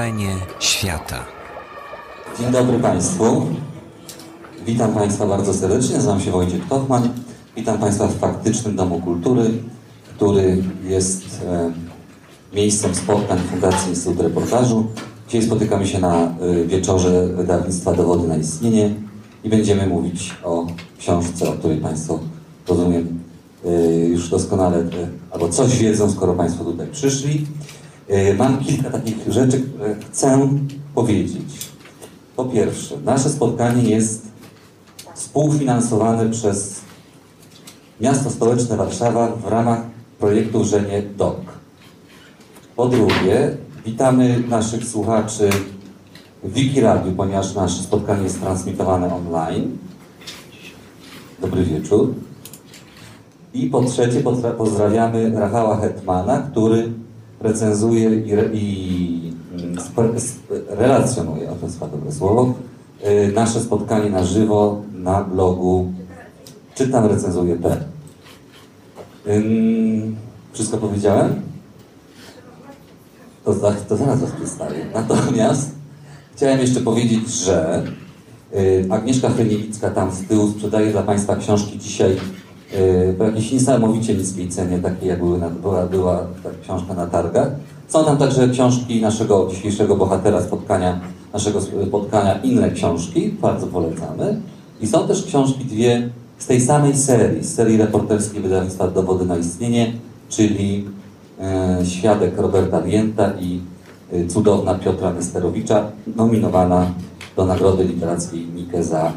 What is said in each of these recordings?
Wrażenie świata. Dzień dobry Państwu. Witam Państwa bardzo serdecznie. Nazywam się Wojciech Tochman. Witam Państwa w Faktycznym Domu Kultury, który jest e, miejscem spotkań Fundacji Instytut Reportażu. Dzisiaj spotykamy się na e, wieczorze wydawnictwa Dowody na istnienie i będziemy mówić o książce, o której Państwo, rozumiem, e, już doskonale, e, albo coś wiedzą, skoro Państwo tutaj przyszli. E, Mam kilka takich rzeczy, które chcę powiedzieć. Po pierwsze, nasze spotkanie jest współfinansowane przez Miasto Stołeczne Warszawa w ramach projektu Żenie DOK. Po drugie, witamy naszych słuchaczy w Wiki Radio, ponieważ nasze spotkanie jest transmitowane online. Dobry wieczór. I po trzecie, pozdra- pozdrawiamy Rafała Hetmana, który recenzuje i, re, i mm, relacjonuje, o to jest dobre słowo, y, nasze spotkanie na żywo na blogu czytam, recenzuję P. Wszystko powiedziałem? To, za- to zaraz was przedstawię. Natomiast chciałem jeszcze powiedzieć, że y, Agnieszka Chryniewicka tam z tyłu sprzedaje dla Państwa książki dzisiaj po jakiejś niesamowicie niskiej cenie, takiej jak były była, była ta książka na targach. Są tam także książki naszego dzisiejszego bohatera spotkania, naszego spotkania, inne książki, bardzo polecamy. I są też książki dwie z tej samej serii, z serii reporterskiej wydawnictwa Dowody na istnienie, czyli e, Świadek Roberta Wienta i e, Cudowna Piotra Nesterowicza, nominowana do Nagrody Literackiej Nike za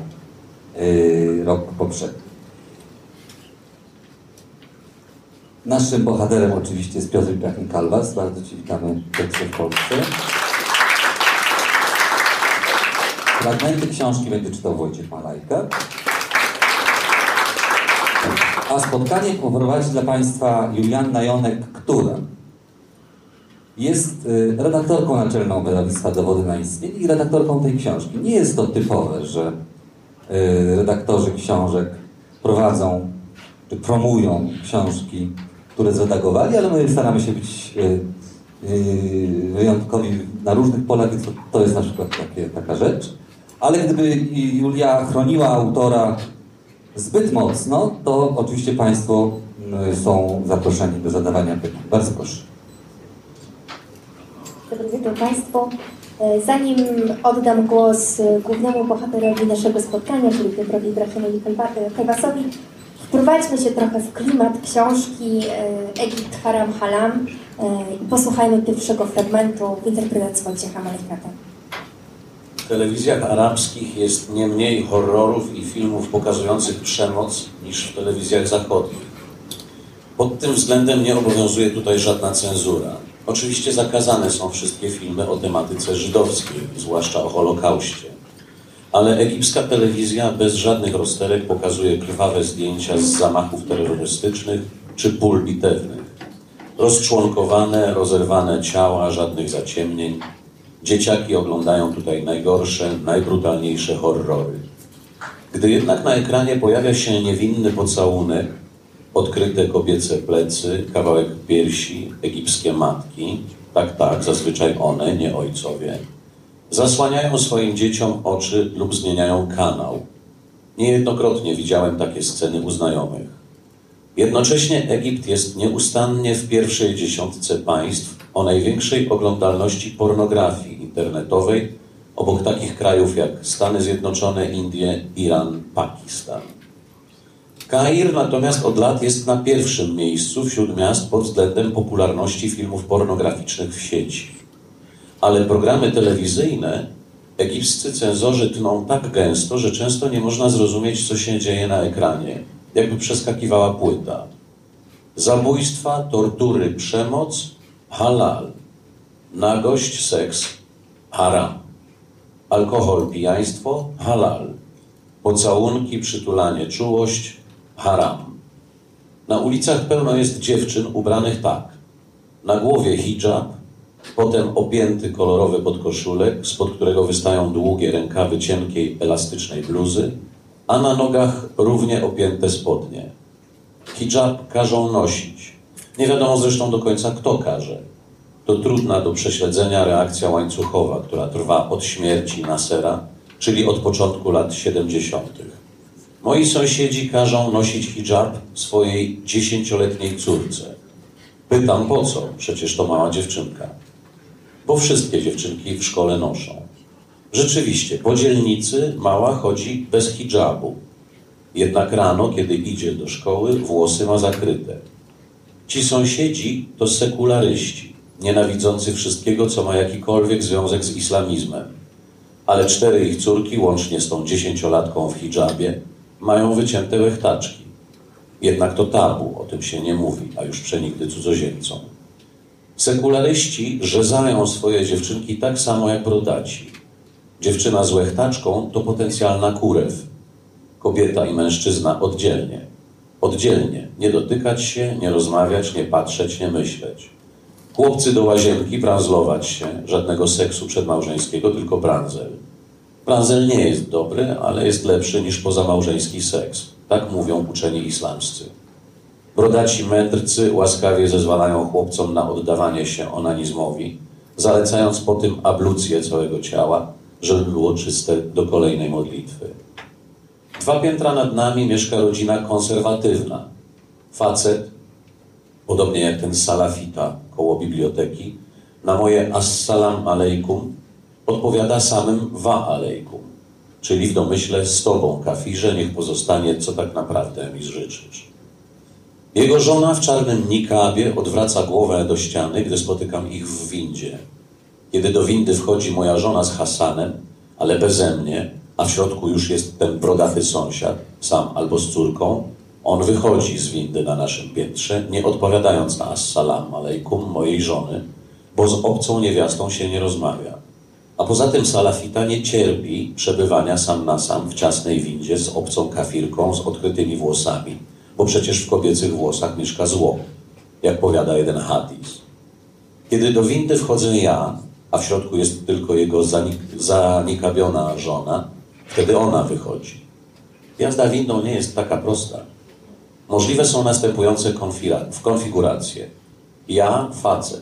rok poprzedni. Naszym bohaterem oczywiście jest Piotr Piachnik-Kalwas. Bardzo Ci witamy w Polsce. Fragmenty książki będzie czytał Wojciech Malajka. A spotkanie poprowadzi dla Państwa Julianna Jonek, która jest y, redaktorką naczelną wydawnictwa Dowody na istnienie i redaktorką tej książki. Nie jest to typowe, że y, redaktorzy książek prowadzą czy promują książki, które zredagowali, ale my staramy się być y, y, wyjątkowi na różnych polach, więc to, jest na przykład takie, taka rzecz. Ale gdyby Julia chroniła autora zbyt mocno, to oczywiście Państwo y, są zaproszeni do zadawania pytań. Bardzo proszę. Dobry wieczór. E, Zanim oddam głos e, głównemu bohaterowi naszego spotkania, czyli Piotrowi Ibrahimowi e, Kalbasowi, wprowadźmy się trochę w klimat książki Egipt Haram Halam e, i posłuchajmy pierwszego fragmentu w interpretacji Wojciecha Malekata. W telewizjach arabskich jest nie mniej horrorów i filmów pokazujących przemoc niż w telewizjach zachodnich. Pod tym względem nie obowiązuje tutaj żadna cenzura. Oczywiście zakazane są wszystkie filmy o tematyce żydowskiej, zwłaszcza o Holokauście. Ale egipska telewizja bez żadnych rozterek pokazuje krwawe zdjęcia z zamachów terrorystycznych czy pól bitewnych. Rozczłonkowane, rozerwane ciała, żadnych zaciemnień. Dzieciaki oglądają tutaj najgorsze, najbrutalniejsze horrory. Gdy jednak na ekranie pojawia się niewinny pocałunek, odkryte kobiece plecy, kawałek piersi, egipskie matki, tak, tak, zazwyczaj one, nie ojcowie, zasłaniają swoim dzieciom oczy lub zmieniają kanał. Niejednokrotnie widziałem takie sceny u znajomych. Jednocześnie Egipt jest nieustannie w pierwszej dziesiątce państw o największej oglądalności pornografii internetowej, obok takich krajów jak Stany Zjednoczone, Indie, Iran, Pakistan. Kair natomiast od lat jest na pierwszym miejscu wśród miast pod względem popularności filmów pornograficznych w sieci. Ale programy telewizyjne egipscy cenzorzy tną tak gęsto, że często nie można zrozumieć, co się dzieje na ekranie, jakby przeskakiwała płyta. Zabójstwa, tortury, przemoc halal. Nagość, seks haram. Alkohol, pijaństwo halal. Pocałunki, przytulanie, czułość haram. Na ulicach pełno jest dziewczyn ubranych tak. Na głowie hijab, potem opięty kolorowy podkoszulek, spod którego wystają długie rękawy cienkiej, elastycznej bluzy, a na nogach równie opięte spodnie. Hijab każą nosić. Nie wiadomo zresztą do końca, kto każe. To trudna do prześledzenia reakcja łańcuchowa, która trwa od śmierci Nasera, czyli od początku lat 70. Moi sąsiedzi każą nosić hijab swojej dziesięcioletniej córce. Pytam po co? Przecież to mała dziewczynka. Bo wszystkie dziewczynki w szkole noszą. Rzeczywiście, po dzielnicy mała chodzi bez hijabu. Jednak rano, kiedy idzie do szkoły, włosy ma zakryte. Ci sąsiedzi to sekularyści, nienawidzący wszystkiego, co ma jakikolwiek związek z islamizmem. Ale cztery ich córki, łącznie z tą dziesięciolatką w hijabie, mają wycięte łechtaczki. Jednak to tabu, o tym się nie mówi, a już przenigdy cudzoziemcom. Sekularyści rzezają swoje dziewczynki tak samo jak brodaci. Dziewczyna z łechtaczką to potencjalna kurew. Kobieta i mężczyzna oddzielnie. Oddzielnie. Nie dotykać się, nie rozmawiać, nie patrzeć, nie myśleć. Chłopcy do łazienki, branzlować się, żadnego seksu przedmałżeńskiego, tylko branzel. Branzel nie jest dobry, ale jest lepszy niż pozamałżeński seks. Tak mówią uczeni islamscy. Brodaci mędrcy łaskawie zezwalają chłopcom na oddawanie się onanizmowi, zalecając po tym ablucję całego ciała, żeby było czyste do kolejnej modlitwy. Dwa piętra nad nami mieszka rodzina konserwatywna. Facet, podobnie jak ten salafita koło biblioteki, na moje assalam alejkum odpowiada samym wa alejkum, czyli w domyśle z tobą, kafirze, niech pozostanie, co tak naprawdę mi życzysz. Jego żona w czarnym nikabie odwraca głowę do ściany, gdy spotykam ich w windzie. Kiedy do windy wchodzi moja żona z Hasanem, ale beze mnie, a w środku już jest ten brodaty sąsiad, sam albo z córką, on wychodzi z windy na naszym piętrze, nie odpowiadając na assalam alejkum mojej żony, bo z obcą niewiastą się nie rozmawia. A poza tym salafita nie cierpi przebywania sam na sam w ciasnej windzie z obcą kafirką z odkrytymi włosami, bo przecież w kobiecych włosach mieszka zło, jak powiada jeden hadis. Kiedy do windy wchodzę ja, a w środku jest tylko jego zanik- zanikabiona żona, wtedy ona wychodzi. Jazda windą nie jest taka prosta. Możliwe są następujące konfiguracje. Ja, facet,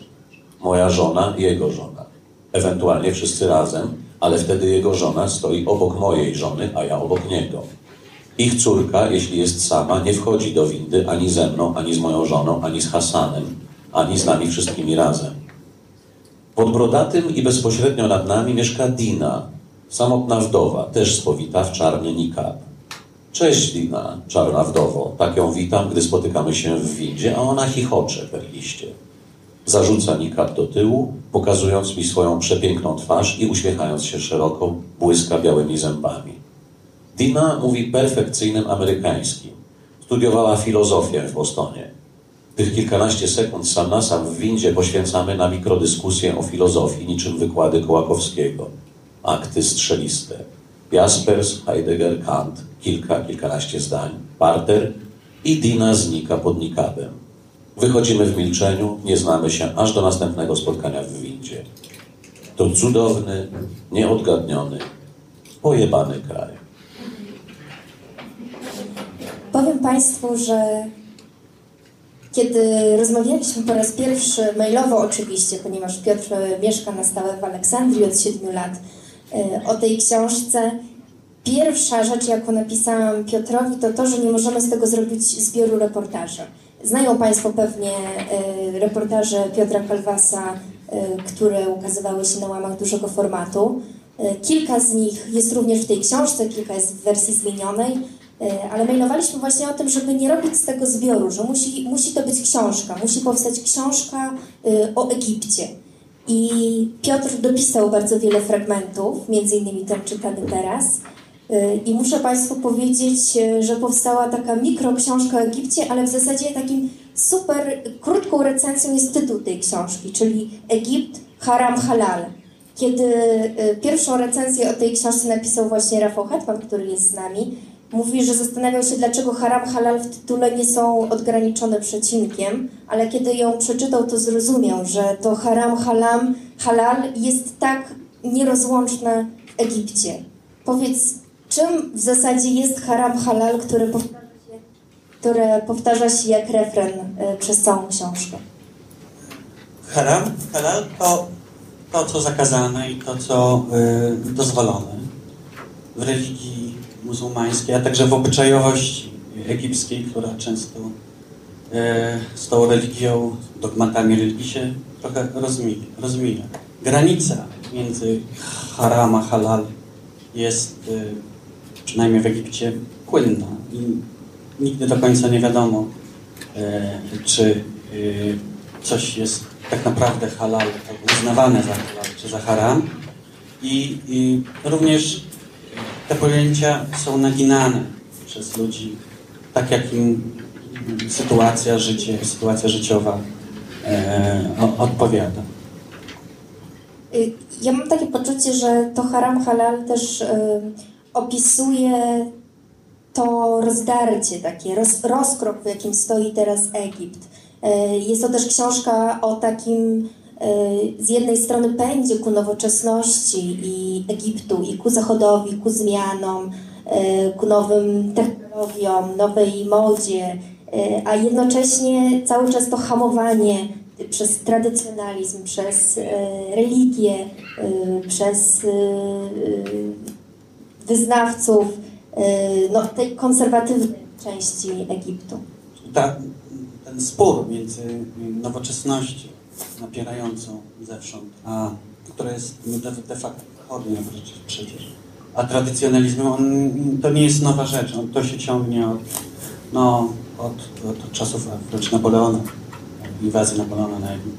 moja żona, jego żona. Ewentualnie wszyscy razem, ale wtedy jego żona stoi obok mojej żony, a ja obok niego. Ich córka, jeśli jest sama, nie wchodzi do windy ani ze mną, ani z moją żoną, ani z Hasanem, ani z nami wszystkimi razem. Pod Brodatym i bezpośrednio nad nami mieszka Dina, samotna wdowa, też spowita w czarny nikab. Cześć Dina, czarna wdowo, tak ją witam, gdy spotykamy się w windzie, a ona chichocze per liście. Zarzuca nikab do tyłu, pokazując mi swoją przepiękną twarz i uśmiechając się szeroko, błyska białymi zębami. Dina mówi perfekcyjnym amerykańskim. Studiowała filozofię w Bostonie. Tych kilkanaście sekund sam na sam w windzie poświęcamy na mikrodyskusję o filozofii, niczym wykłady Kołakowskiego. Akty strzeliste. Jaspers, Heidegger, Kant, kilka, kilkanaście zdań, parter i Dina znika pod nikabem. Wychodzimy w milczeniu, nie znamy się aż do następnego spotkania w windzie. To cudowny, nieodgadniony, pojebany kraj. Powiem Państwu, że kiedy rozmawialiśmy po raz pierwszy, mailowo oczywiście, ponieważ Piotr mieszka na stałe w Aleksandrii od 7 lat, e, o tej książce, pierwsza rzecz, jaką napisałam Piotrowi, to to, że nie możemy z tego zrobić zbioru reportaży. Znają Państwo pewnie e, reportaże Piotra Kalwasa, e, które ukazywały się na łamach dużego formatu. Kilka z nich jest również w tej książce, kilka jest w wersji zmienionej, ale mailowaliśmy właśnie o tym, żeby nie robić z tego zbioru, że musi, musi to być książka, musi powstać książka e, o Egipcie. I Piotr dopisał bardzo wiele fragmentów, między innymi ten czytany teraz. Y, I muszę Państwu powiedzieć, że powstała taka mikroksiążka o Egipcie, ale w zasadzie takim super krótką recenzją jest tytuł tej książki, czyli Egipt, Haram, Halal. Kiedy pierwszą recenzję o tej książce napisał właśnie Rafał Hetman, który jest z nami, mówi, że zastanawiał się, dlaczego haram, halal w tytule nie są odgraniczone przecinkiem, ale kiedy ją przeczytał, to zrozumiał, że to haram, halam, halal jest tak nierozłączne w Egipcie. Powiedz, czym w zasadzie jest haram, halal, które powtarza się, które powtarza się jak refren y, przez całą książkę? haram, halal to to, co zakazane i to, co y, dozwolone w religii muzułmańskiej, a także w obyczajowości egipskiej, która często y, z tą religią, dogmatami religii się trochę rozmija. rozmija. Granica między haram a halal jest y, przynajmniej w Egipcie płynna i nigdy do końca nie wiadomo, y, czy coś jest tak naprawdę halal, uznawane za halal czy za haram. I, I również te pojęcia są naginane przez ludzi, tak jak im sytuacja, życie, sytuacja życiowa e, odpowiada. Y, Ja mam takie poczucie, że to haram halal też y, opisuje to rozdarcie, takie roz, rozkrok, w jakim stoi teraz Egipt. Y, jest to też książka o takim z jednej strony pędzie ku nowoczesności i Egiptu, i ku zachodowi, ku zmianom, y, ku nowym technologiom, nowej modzie, y, a jednocześnie cały czas to hamowanie przez tradycjonalizm, przez e, religię, e, przez e, e, wyznawców e, no, tej konserwatywnej części Egiptu. Ta, ten spór między nowoczesnością napierającą zewsząd, a która jest no, de, de facto chodnia przecież, a tradycjonalizmem, on, to nie jest nowa rzecz, on, to się ciągnie od, no, od, od czasów wręcz Napoleona, inwazji Napoleona na Egipt.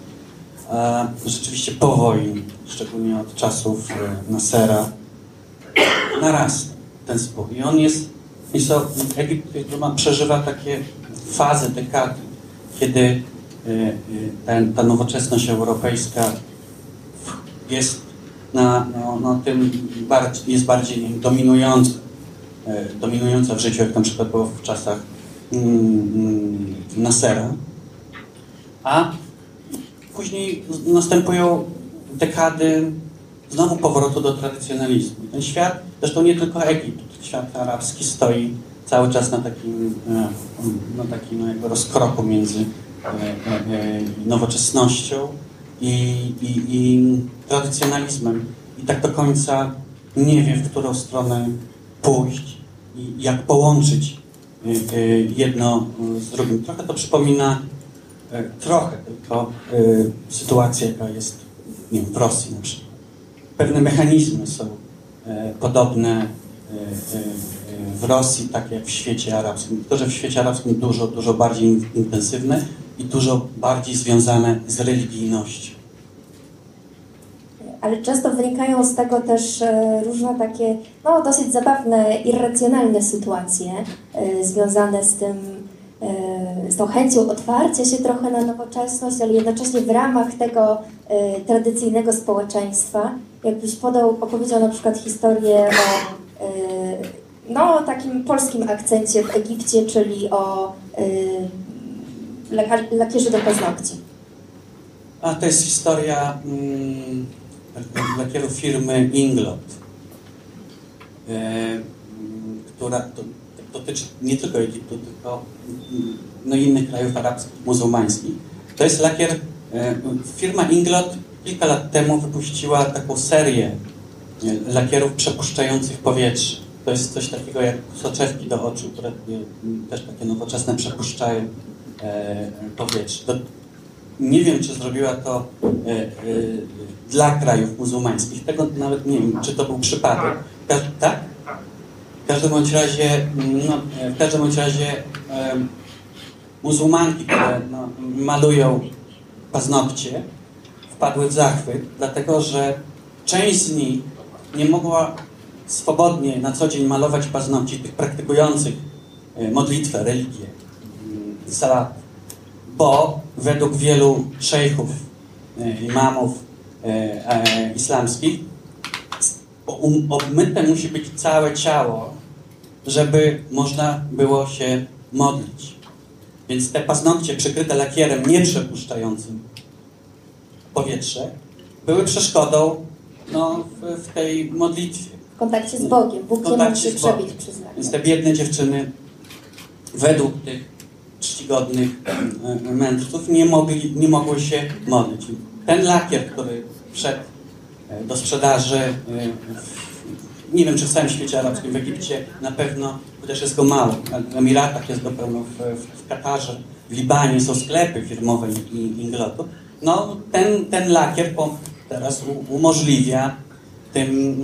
A rzeczywiście po wojnie, szczególnie od czasów e, Nasera, narasta ten spór. I on jest, to, Egipt ma, przeżywa takie fazy, dekady, kiedy ten, ta nowoczesność europejska jest na, no, no, tym bardziej, jest bardziej dominująca, y, dominująca w życiu, jak na przykład było w czasach mm, mm, Nasera. A później następują dekady znowu powrotu do tradycjonalizmu. Ten świat, zresztą nie tylko Egipt, świat arabski stoi cały czas na takim, e, na takim no jakby rozkroku między nowoczesnością i, i, i tradycjonalizmem. I tak do końca nie wie, w którą stronę pójść i jak połączyć jedno z drugim. Trochę to przypomina, trochę tylko sytuację, jaka jest nie wiem, w Rosji na przykład. Pewne mechanizmy są podobne w Rosji, tak jak w świecie arabskim. Tylko, że w świecie arabskim dużo, dużo bardziej intensywne i dużo bardziej związane z religijnością. Ale często wynikają z tego też e, różne takie, no dosyć zabawne, irracjonalne sytuacje e, związane z tym, e, z tą chęcią otwarcia się trochę na nowoczesność, ale jednocześnie w ramach tego tradycyjnego społeczeństwa. Jakbyś podał, opowiedział na przykład historię o no, takim polskim akcencie w Egipcie, czyli o y, lakierzy do paznokci. A to jest historia mm, firmy Inglot, e, która to, dotyczy nie tylko Egiptu, tylko mm, no, innych krajów arabskich, muzułmańskich. To jest lakier, e, firma Inglot kilka lat temu wypuściła taką serię e, lakierów przepuszczających powietrze. To jest coś takiego jak soczewki do oczu, które też takie nowoczesne przepuszczają e, powietrze. Nie wiem, czy zrobiła to e, e, dla krajów muzułmańskich. Tego nawet nie wiem, czy to był przypadek. Ka tak? W każdym bądź razie, no, w każdym bądź razie muzułmanki, które no, malują paznokcie, wpadły w zachwyt, dlatego że część z nich nie mogła swobodnie na co dzień malować paznokci tych praktykujących e, modlitwę, religię, mm, salat, bo według wielu szejchów, e, imamów e, islamskich um, obmyte musi być całe ciało, żeby można było się modlić. Więc te paznokcie przykryte lakierem nieprzepuszczającym powietrze były przeszkodą no, w, w tej modlitwie kontakcie z Bogiem. Bóg nie mógł się przebić przez nas. Więc te biedne dziewczyny według tych czcigodnych e, mędrców nie, mogli, nie mogły się modlić. Ten lakier, który wszedł e, do sprzedaży, e, w, nie wiem czy w całym świecie arabskim, w Egipcie na pewno, chociaż jest go mało, w Emiratach jest go pełno, w, w, Katarze, w Libanie są sklepy firmowe i Inglotu. No ten, ten lakier po, teraz umożliwia tym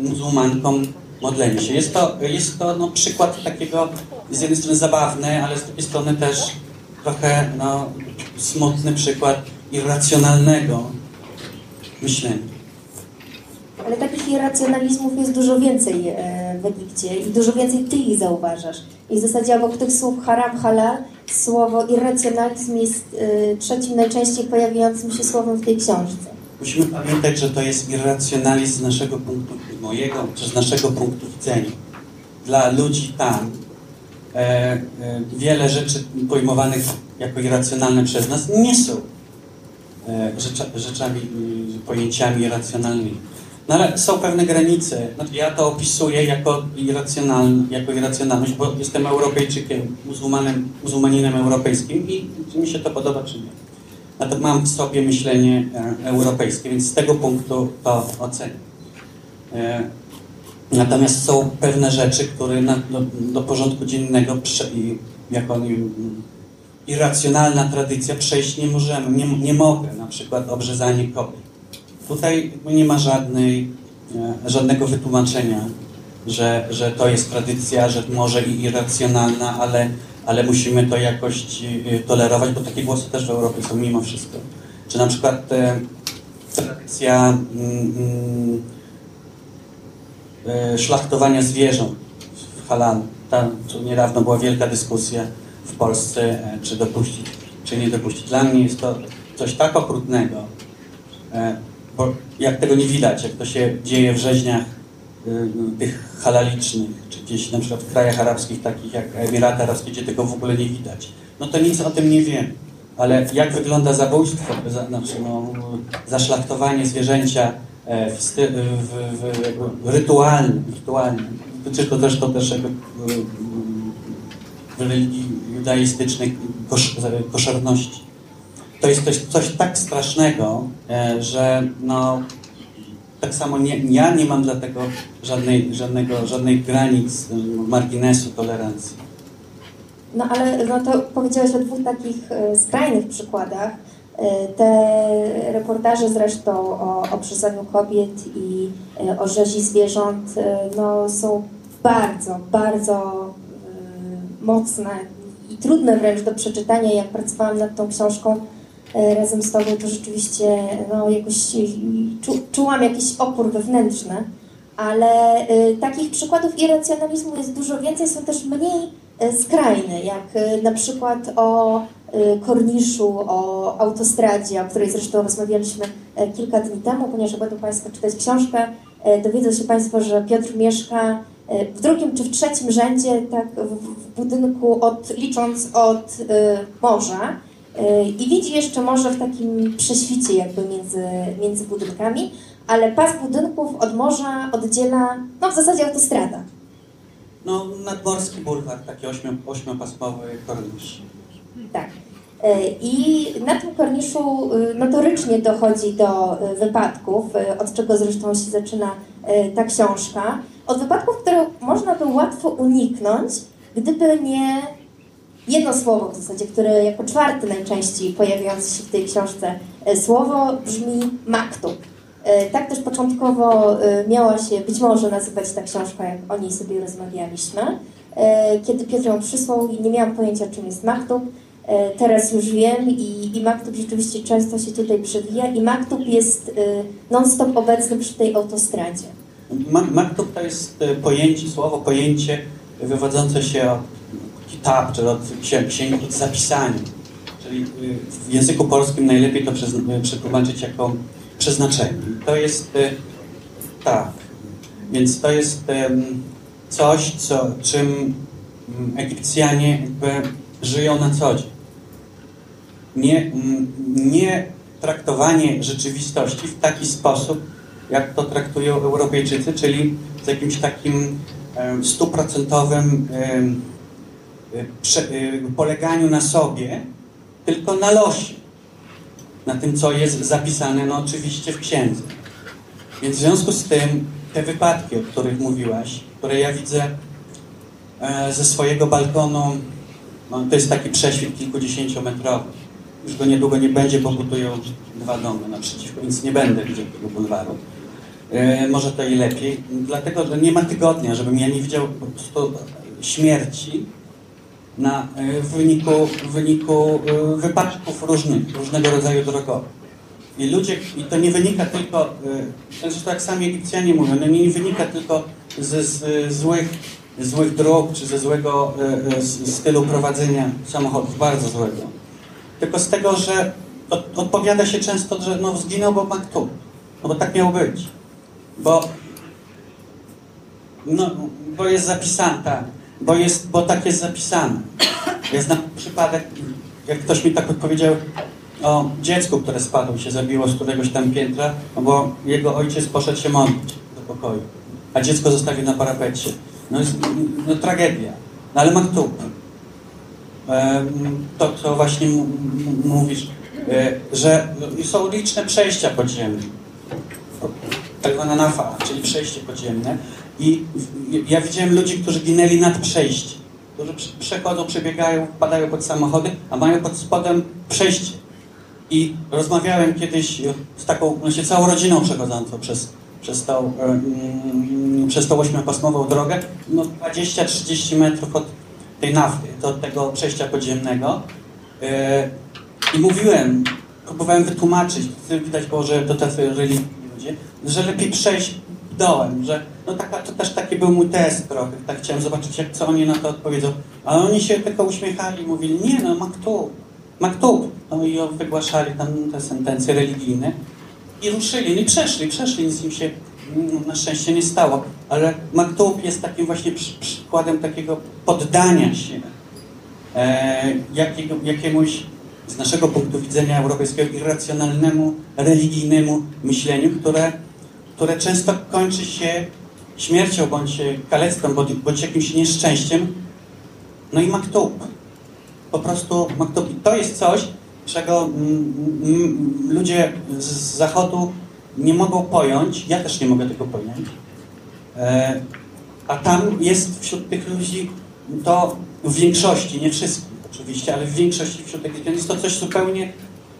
muzułmankom modlenie się. Jest to, jest to no, przykład takiego z jednej strony zabawny, ale z drugiej strony też trochę no, smutny przykład irracjonalnego myślenia. Ale takich irracjonalizmów jest dużo więcej e, w Egipcie i dużo więcej ty ich zauważasz. I w zasadzie obok tych słów haram, halal, słowo irracjonalizm jest e, trzecim najczęściej pojawiającym się słowem w tej książce. Musimy pamiętać, że to jest irracjonalizm z naszego punktu, mojego, czy z naszego punktu widzenia. Dla ludzi tam e, e, wiele rzeczy pojmowanych jako irracjonalne przez nas nie są e, rzecza, rzeczami, y, pojęciami irracjonalnymi. No ale są pewne granice. Znaczy, ja to opisuję jako, jako irracjonalność, bo jestem Europejczykiem, muzułmanem, muzułmaninem europejskim i czy mi się to podoba, czy nie. Natomiast mam w sobie myślenie e, europejskie, więc z tego punktu to oceniam. E, natomiast są pewne rzeczy, które na, do, do porządku dziennego jako irracjonalna tradycja przejść nie możemy, nie, nie mogę, na przykład obrzezanie kobiet. Tutaj nie ma żadnej, e, żadnego wytłumaczenia, że, że to jest tradycja, że może i irracjonalna, ale, ale musimy to jakoś e, tolerować, bo takie głosy też w Europie są mimo wszystko. Czy na przykład e, tradycja mm, mm, e, szlachtowania zwierząt w Halal. Tam niedawno była wielka dyskusja w Polsce, e, czy dopuścić, czy nie dopuścić. Dla mnie jest to coś tak okrutnego, e, bo jak tego nie widać, jak to się dzieje w rzeźniach y, tych halalicznych, czy gdzieś na przykład w krajach arabskich, takich jak Emiraty Arabskie, gdzie tego w ogóle nie widać, no to nic o tym nie wiem. Ale jak wygląda zabójstwo, za, znaczy no, zaszlachtowanie zwierzęcia e, w, sty, w, w, jakby rytualnym, rytualnym, to też, to też w religii judaistycznej kosz, koszerności. To jest coś, coś tak strasznego, e, że no, tak samo nie, ja nie mam dlatego żadnej, żadnego, żadnej granic, e, marginesu tolerancji. No ale no to powiedziałeś o dwóch takich e, skrajnych przykładach. Te reportaże zresztą o obrzezaniu kobiet i o rzezi zwierząt no, są bardzo, bardzo mocne i trudne wręcz do przeczytania. Jak pracowałam nad tą książką, E, razem z Tobą, to rzeczywiście no, jakoś czu, czułam jakiś opór wewnętrzny, ale y, takich przykładów irracjonalizmu jest dużo więcej, są też mniej y, skrajne, jak y, na przykład o korniszu, o autostradzie, o której zresztą rozmawialiśmy kilka dni temu, ponieważ będą Państwo czytać książkę, dowiedzą się Państwo, że Piotr mieszka w drugim czy w trzecim rzędzie, tak w budynku od, licząc od morza, i widzi jeszcze może w takim prześwicie jakby między, między budynkami, ale pas budynków od morza oddziela, no w zasadzie autostrada. No, nadmorski bulwar, taki ośmiu, ośmiopasmowy kornisz. Tak. E, I na tym korniszu e, notorycznie dochodzi do e, wypadków, od czego zresztą się zaczyna ta książka. Od wypadków, które można by łatwo uniknąć, gdyby nie jedno słowo w zasadzie, które jako czwarte najczęściej pojawiające się w tej książce e, słowo brzmi maktub. E, tak też początkowo e, miała się być może nazywać ta książka, jak o niej sobie rozmawialiśmy. Kiedy Piotr ją przysłał i nie miałam pojęcia, czym jest maktub, teraz już wiem i, i maktub rzeczywiście często się tutaj przewija i maktub jest non-stop obecny przy tej autostradzie. Maktub to jest pojęcie, słowo, pojęcie wywodzące się od kitab, czyli od księgi, od zapisania. Czyli y, w języku polskim najlepiej to y, przetłumaczyć jako przeznaczenie. To jest y, tak. Więc to jest coś, co, czym mm, Egipcjanie żyją na co dzień. Nie, mm, nie traktowanie rzeczywistości w taki sposób, jak to traktują Europejczycy, czyli z jakimś takim stuprocentowym poleganiu na sobie, tylko na losie. Na tym, co jest zapisane, no oczywiście w księdze. Więc w związku z tym te wypadki, o których mówiłaś, które ja widzę e, ze swojego balkonu, no, to jest taki prześwit kilkudziesięciometrowy. Już go niedługo nie będzie, bo budują dwa domy naprzeciwko, więc nie będę widział tego bulwaru. E, może to i lepiej, dlatego że nie ma tygodnia, żebym ja nie widział po prostu śmierci na, e, w wyniku, w wyniku e, wypadków różnych, różnego rodzaju drogowych. I ludzie, i to nie wynika tylko, e, zresztą jak sami Egipcjanie mówią, no nie wynika tylko ze z złych, złych dróg, czy ze złego s- stylu prowadzenia samochodów, bardzo złego. Tylko z tego, że od, odpowiada się często, że no zginął, bo maktub. No bo tak miało być. Bo no, bo jest zapisane, tak. Bo, jest, bo tak jest zapisane. Ja znam przypadek, jak ktoś mi tak odpowiedział o dziecku, które spadło się zabiło z któregoś tam piętra, no bo jego ojciec poszedł się modlić do pokoju, a dziecko zostawił na parapecie. No, jest, no tragedia. No ale maktub. To, co właśnie mówisz, e, że są liczne przejścia podziemne tak zwana nafa, czyli przejście podziemne. I ja widziałem ludzi, którzy ginęli nad przejściem, którzy przechodzą, przebiegają, wpadają pod samochody, a mają pod spodem przejście. I rozmawiałem kiedyś z taką, właśnie całą rodziną przechodzącą przez, przez, tą, em, przez tą ośmiopasmową drogę, no 20-30 metrów od tej nafy, do tego przejścia podziemnego. E, I mówiłem, próbowałem wytłumaczyć, widać było, że to tacy religijni ludzie, że lepiej przejść dołem, że no taka, to też taki był mój test trochę, tak chciałem zobaczyć, jak co oni na to odpowiedzą. A oni się tylko uśmiechali i mówili, nie no, maktub, maktub. No i wygłaszali tam te sentencje religijne i ruszyli, i przeszli, przeszli, nic im się mm, na szczęście nie stało, ale maktub jest takim właśnie przy, przykładem takiego poddania się e, jakiego, jakiemuś z naszego punktu widzenia europejskiego irracjonalnemu, religijnemu myśleniu, które, które często kończy się śmiercią bądź kalectwem, bądź, jakimś nieszczęściem. No i maktub. Po prostu maktub. I to jest coś, czego ludzie z zachodu nie mogą pojąć. Ja też nie mogę tego pojąć. E, a tam jest wśród tych ludzi to w większości, nie wszystkich oczywiście, ale w większości wśród tych ludzi jest to coś zupełnie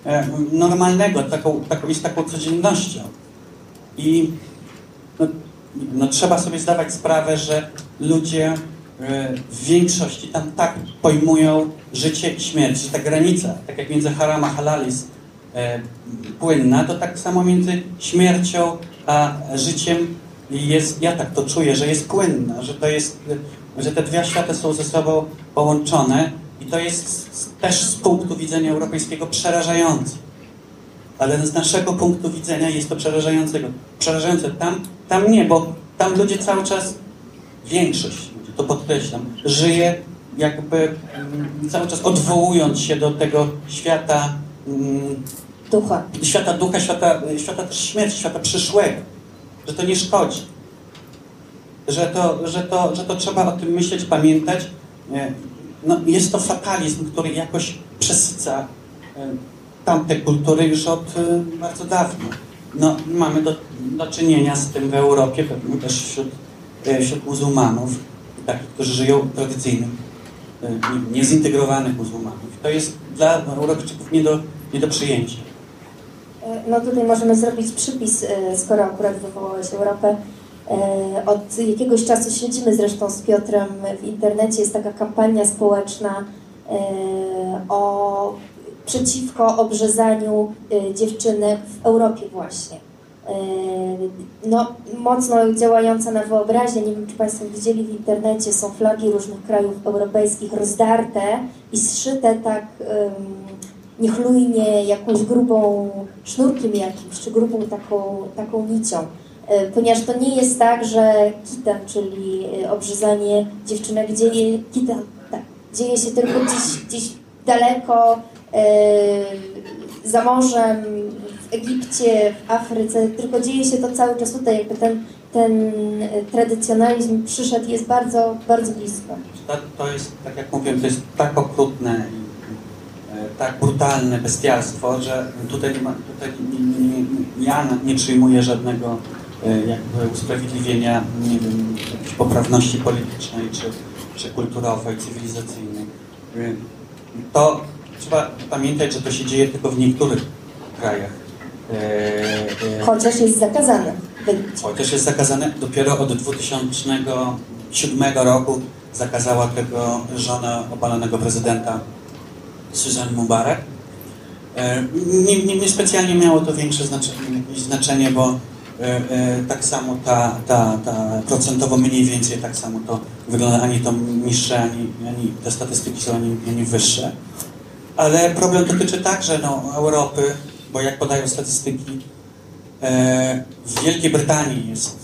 e, normalnego, taką, taką, jest taką codziennością. I no, no, trzeba sobie zdawać sprawę, że ludzie e, w większości tam tak pojmują życie i śmierć, że ta granica, tak jak między haram a halal jest e, płynna, to tak samo między śmiercią a życiem jest, ja tak to czuję, że jest płynna, że to jest, że te dwie światy są ze sobą połączone i to jest też z punktu widzenia europejskiego przerażające. Ale z naszego punktu widzenia jest to przerażającego. Przerażające. Tam, tam nie, bo tam ludzie cały czas, większość ludzi, to podkreślam, żyje jakby mm, cały czas odwołując się do tego świata mm, Ducha. świata ducha, świata, świata też śmierci, świata przyszłego. Że to nie szkodzi. Że to, że to, że to trzeba o tym myśleć, pamiętać. E, No, jest to fatalizm, który jakoś przesyca e, tamte kultury już od e, bardzo dawna. No, mamy do, do czynienia z tym w Europie, pewnie też wśród, e, wśród muzułmanów, takich, którzy żyją tradycyjnym, nie- niezintegrowanych muzułmanów. To jest dla Europejczyków nie do, nie do przyjęcia. No tutaj możemy zrobić przypis, e, skoro akurat wywołałeś Europę. Od jakiegoś czasu śledzimy zresztą z Piotrem w internecie, jest taka kampania społeczna o, przeciwko obrzezaniu e, dziewczynek w Europie właśnie. E, No, mocno działająca na wyobraźnię, nie wiem czy Państwo widzieli w internecie, są flagi różnych krajów europejskich rozdarte i zszyte tak niechlujnie jakąś grubą sznurkiem jakimś, czy grubą taką, taką nicią. E, Ponieważ to nie jest tak, że kitan, czyli obrzezanie dziewczynek dzieje, kitan, tak, dzieje się tylko gdzieś, gdzieś daleko, za morzem, w Egipcie, w Afryce, tylko dzieje się to cały czas tutaj, jakby ten ten e, tradycjonalizm przyszedł, jest bardzo, bardzo blisko. To, jest, tak jak mówiłem, to jest tak okrutne e, tak brutalne bestialstwo, że tutaj, ma, tutaj nie, nie, ja nie przyjmuję żadnego e, jakby usprawiedliwienia nie wiem, poprawności politycznej czy, czy kulturowej, cywilizacyjnej. E, To trzeba pamiętać, że to się dzieje tylko w niektórych krajach. E, e, Chociaż jest zakazane. Chociaż jest zakazane, dopiero od 2007 roku zakazała tego żona obalonego prezydenta Susan Mubarak. E, Nie, nie, nie specjalnie miało to większe znaczenie, znaczenie bo e, tak samo ta, ta, ta procentowo mniej więcej tak samo to wygląda, ani to niższe, ani, ani te statystyki są ani, ani wyższe. Ale problem dotyczy także no, Europy, bo jak podają statystyki, E, W Wielkiej Brytanii jest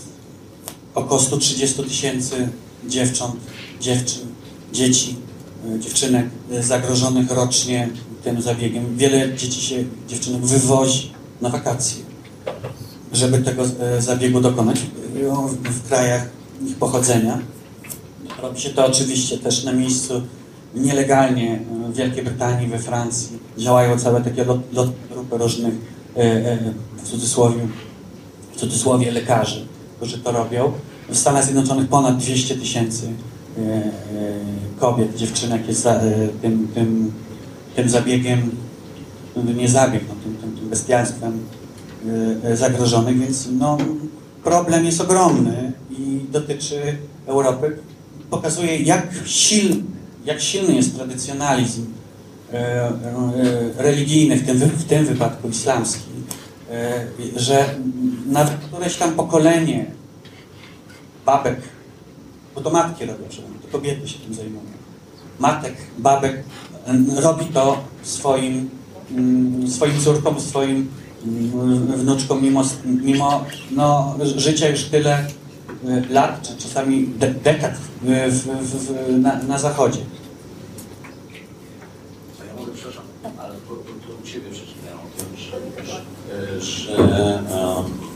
około 130 tysięcy dziewcząt, dziewczyn, dzieci, e, dziewczynek zagrożonych rocznie tym zabiegiem. Wiele dzieci się, dziewczynek wywozi na wakacje, żeby tego e, zabiegu dokonać w- w krajach ich pochodzenia. Robi się to oczywiście też na miejscu nielegalnie w Wielkiej Brytanii, we Francji. Działają całe takie lot, lot, grupy różnych, e, e, w cudzysłowie, w cudzysłowie lekarzy, którzy to robią. W Stanach Zjednoczonych ponad 200 tysięcy e, kobiet, dziewczynek jest za, tym, tym, tym zabiegiem, nie zabieg, no, tym, tym, tym bestialstwem zagrożonych, więc no, problem jest ogromny i dotyczy Europy. Pokazuje, jak silny, jak silny jest tradycjonalizm e, e, religijny, w tym, w tym wypadku islamski, e, że nawet któreś tam pokolenie babek, bo to matki robią, to kobiety się tym zajmują, matek, babek robi to swoim, swoim córkom, swoim wnuczkom, mimo, mimo no, życia już tyle lat, czy czasami de, dekad w, w, w, w, na, na zachodzie. Ja mówię, przepraszam, ale to, to, to u Ciebie przeczytałem o tym, że, że, e,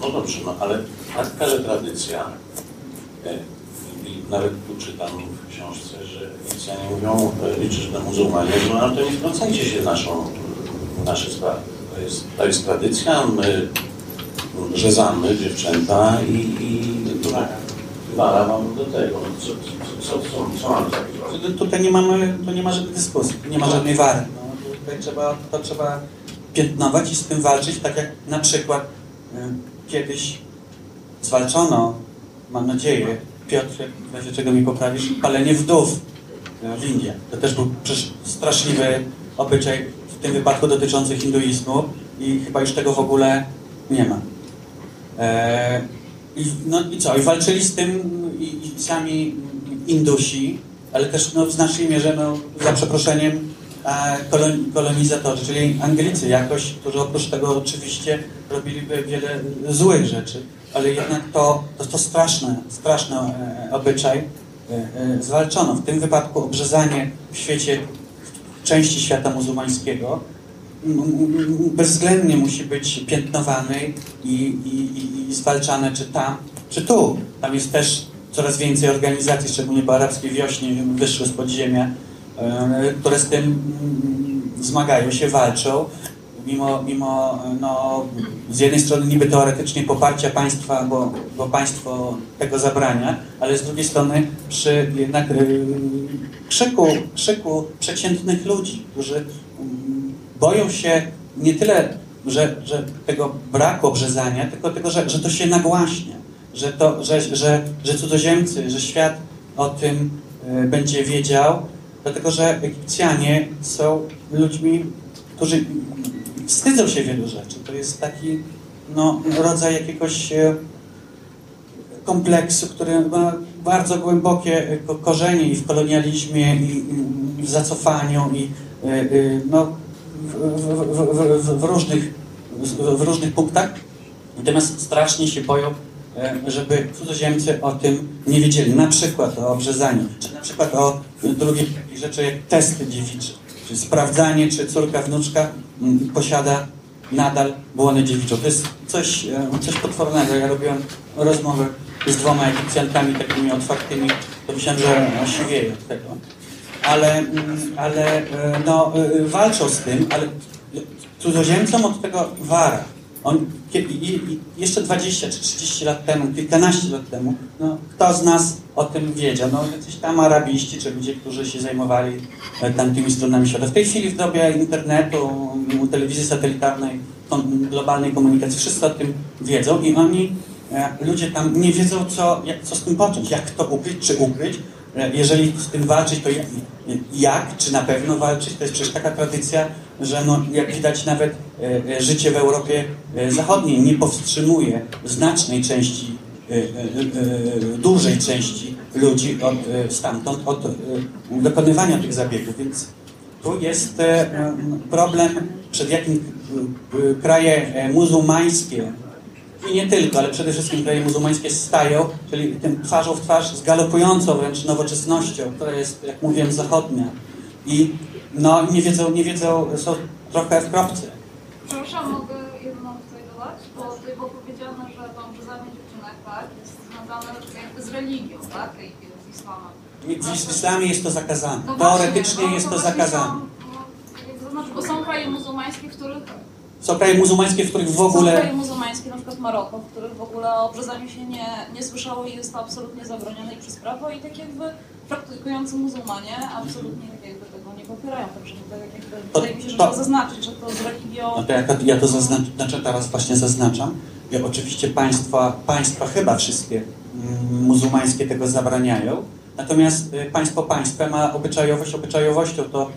no dobrze, no ale taka że tradycja e, i nawet tu czytam w książce, że Egipcjanie mówią, e, że to muzułmanie, że no to nie wtrącajcie się naszą, nasze sprawy. To jest, to jest tradycja, my rzezamy dziewczęta i, i wara mam do tego. Co, co, co, co, mam zrobić? Tutaj nie mamy, tu nie ma żadnej dyskusji, nie ma żadnej wary. No, tutaj trzeba, to trzeba piętnować i z tym walczyć, tak jak na przykład y, kiedyś zwalczono, mam nadzieję, Piotr, w razie czego mi poprawisz, palenie wdów y, w Indiach. To też był przecież straszliwy obyczaj, w tym wypadku dotyczący hinduizmu i chyba już tego w ogóle nie ma. E, i, no i co? I walczyli z tym i, sami Indusi, ale też no, w znacznej mierze, no, za przeproszeniem, e, kolon, kolonizatorzy, czyli Anglicy jakoś, którzy oprócz tego oczywiście robiliby wiele złych rzeczy, ale jednak to, to, to straszne, straszny e, obyczaj e, zwalczono. W tym wypadku obrzezanie w świecie, w części świata muzułmańskiego bezwzględnie musi być piętnowany i, i, i, zwalczany czy tam, czy tu. Tam jest też coraz więcej organizacji, szczególnie po arabskiej wiośnie wyszły z podziemia, e, które z tym mm, zmagają się, walczą. Mimo, mimo no, z jednej strony niby teoretycznie poparcia państwa, bo, bo państwo tego zabrania, ale z drugiej strony przy jednak y, krzyku, krzyku przeciętnych ludzi, którzy mm, boją się nie tyle, że, że tego braku obrzezania, tylko tego, że, że to się nagłaśnia, że, to, że, że, że cudzoziemcy, że świat o tym e, będzie wiedział, dlatego że Egipcjanie są ludźmi, którzy wstydzą się wielu rzeczy. To jest taki no, rodzaj jakiegoś e, kompleksu, który ma bardzo głębokie e, ko- korzenie i w kolonializmie, i, w zacofaniu, i no, w, w, w, różnych, w różnych punktach. Natomiast strasznie się boją, e, żeby cudzoziemcy o tym nie wiedzieli. Na przykład o obrzezaniu, czy na przykład o drugiej takiej rzeczy jak testy dziewicze, czyli sprawdzanie, czy córka, wnuczka mm, posiada nadal błonę dziewiczą. To jest coś, e, coś potwornego. Ja robiłem rozmowę z dwoma Egipcjankami takimi otwartymi, to myślałem, że osiwieje od tego. Ale, mm, ale e, no, e, walczą z tym, ale cudzoziemcom od tego wara. On, i, i jeszcze 20 czy 30 lat temu, kilkanaście lat temu, no, kto z nas o tym wiedział? No, jacyś tam arabiści, czy ludzie, którzy się zajmowali e, tamtymi stronami świata. W tej chwili w dobie internetu, m, telewizji satelitarnej, globalnej komunikacji, wszyscy o tym wiedzą i oni, ludzie tam nie wiedzą, co, jak, co z tym począć, jak to ukryć, czy ukryć. Jeżeli z tym walczyć, to jak, czy na pewno walczyć? To jest przecież taka tradycja, że no, jak widać nawet e, e, życie w Europie e, Zachodniej nie powstrzymuje znacznej części, dużej części ludzi od, stamtąd od dokonywania tych zabiegów. Więc tu jest problem, przed jakim kraje muzułmańskie i nie tylko, ale przede wszystkim kraje muzułmańskie stają, czyli tym twarzą w twarz z galopującą wręcz nowoczesnością, która jest, jak mówiłem, zachodnia. I no, nie wiedzą, nie wiedzą, są trochę w kropce. Przepraszam, mogę jedną tutaj dodać? Bo tutaj było powiedziane, że to obrzydzanie dziewczynek, tak, jest związane jakby z religią, tak, i z islamem. W islamie jest to zakazane. No Teoretycznie właśnie, jest no to właśnie zakazane. Są, no, to znaczy, bo są kraje muzułmańskie, w których Są kraje muzułmańskie, w których w Są ogóle... kraje muzułmańskie, na przykład Maroko, w których w ogóle o obrzezaniu się nie, nie słyszało i jest to absolutnie zabronione i przez prawo i tak jakby praktykujący muzułmanie absolutnie tak jakby tego nie popierają. Także tutaj jakby To- wydaje mi się, że to- trzeba zaznaczyć, że to z religią... No to ja, ja to zaznaczę, znaczy teraz właśnie zaznaczam. Ja, oczywiście państwa, państwa chyba wszystkie mm, muzułmańskie tego zabraniają. Natomiast y, państwo państwem, a obyczajowość obyczajowością, to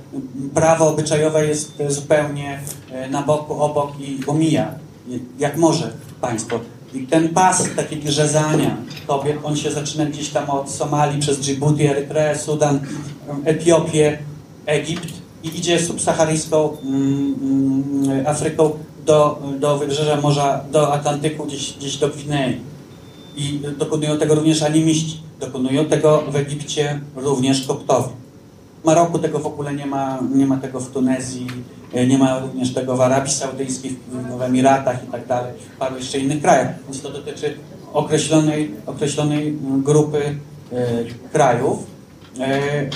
prawo obyczajowe jest y, zupełnie y, na boku, obok i omija, jak może państwo. I ten pas takiego rzezania kobiet, on się zaczyna gdzieś tam od Somalii, przez Djibouti, Erytreę, Sudan, Etiopię, Egipt i idzie subsaharyjską mm, mm, Afryką do, do wybrzeża Morza, do Atlantyku, gdzieś, gdzieś do Gwinei. I dokonują tego również animiści. Dokonują tego w Egipcie również koptowie. W Maroku tego w ogóle nie ma, nie ma tego w Tunezji, e, nie ma również tego w Arabii Saudyjskiej, w- Emiratach i tak dalej, w paru jeszcze innych krajach. Więc to dotyczy określonej, określonej grupy e, krajów. E,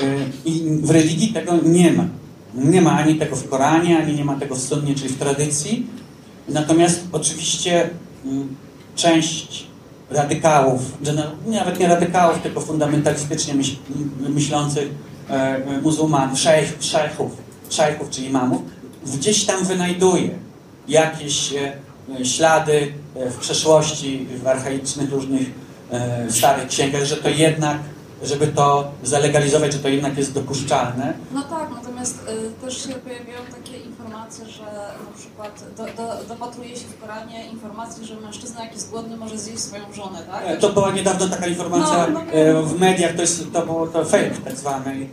I w religii tego nie ma. Nie ma ani tego w Koranie, ani nie ma tego w Sunnie, czyli w tradycji. Natomiast oczywiście mm, część radykałów, na- nawet nie radykałów, tylko fundamentalistycznie myśl, myślących e, e, muzułmanów, szejch, szejchów, szejchów czy imamów, gdzieś tam wynajduje jakieś e, ślady w przeszłości, w archaicznych różnych starych księgach, że to jednak, żeby to zalegalizować, że to jednak jest dopuszczalne. No tak, natomiast y, też się pojawiają takie informacje, że na przykład do, do, dopatruje się w Koranie informacji, że mężczyzna jak jest głodny może zjeść swoją żonę, tak? E, To była niedawno taka informacja No, no e, w mediach, to, jest, to było to fake tak zwany,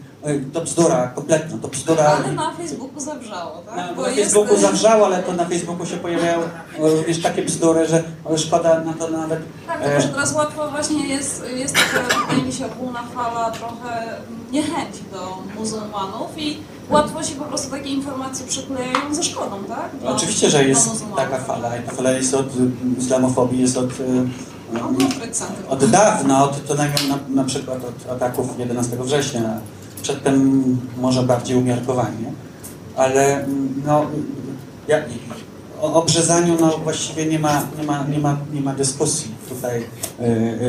to bzdura kompletna, to bzdura. Ale na Facebooku zawrzało, tak? Na, na jest- Facebooku zawrzało, ale to na Facebooku się pojawiają również takie bzdury, że szkoda na to nawet. Tak, e, tylko że teraz łatwo właśnie jest, jest taka, wydaje mi się, ogólna fala trochę niechęci do muzułmanów i łatwo się po prostu takie informacje przyklejają ze szkodą, tak? Dla- Oczywiście, że jest taka fala i ta fala jest od y, islamofobii, jest od, y, No, y, od dawna, od to na, na, na przykład od ataków 11 września, przedtem może bardziej umiarkowanie, ale mm, no, ja, o obrzezaniu no, właściwie nie ma, nie ma, nie ma, nie ma dyskusji tutaj. Y,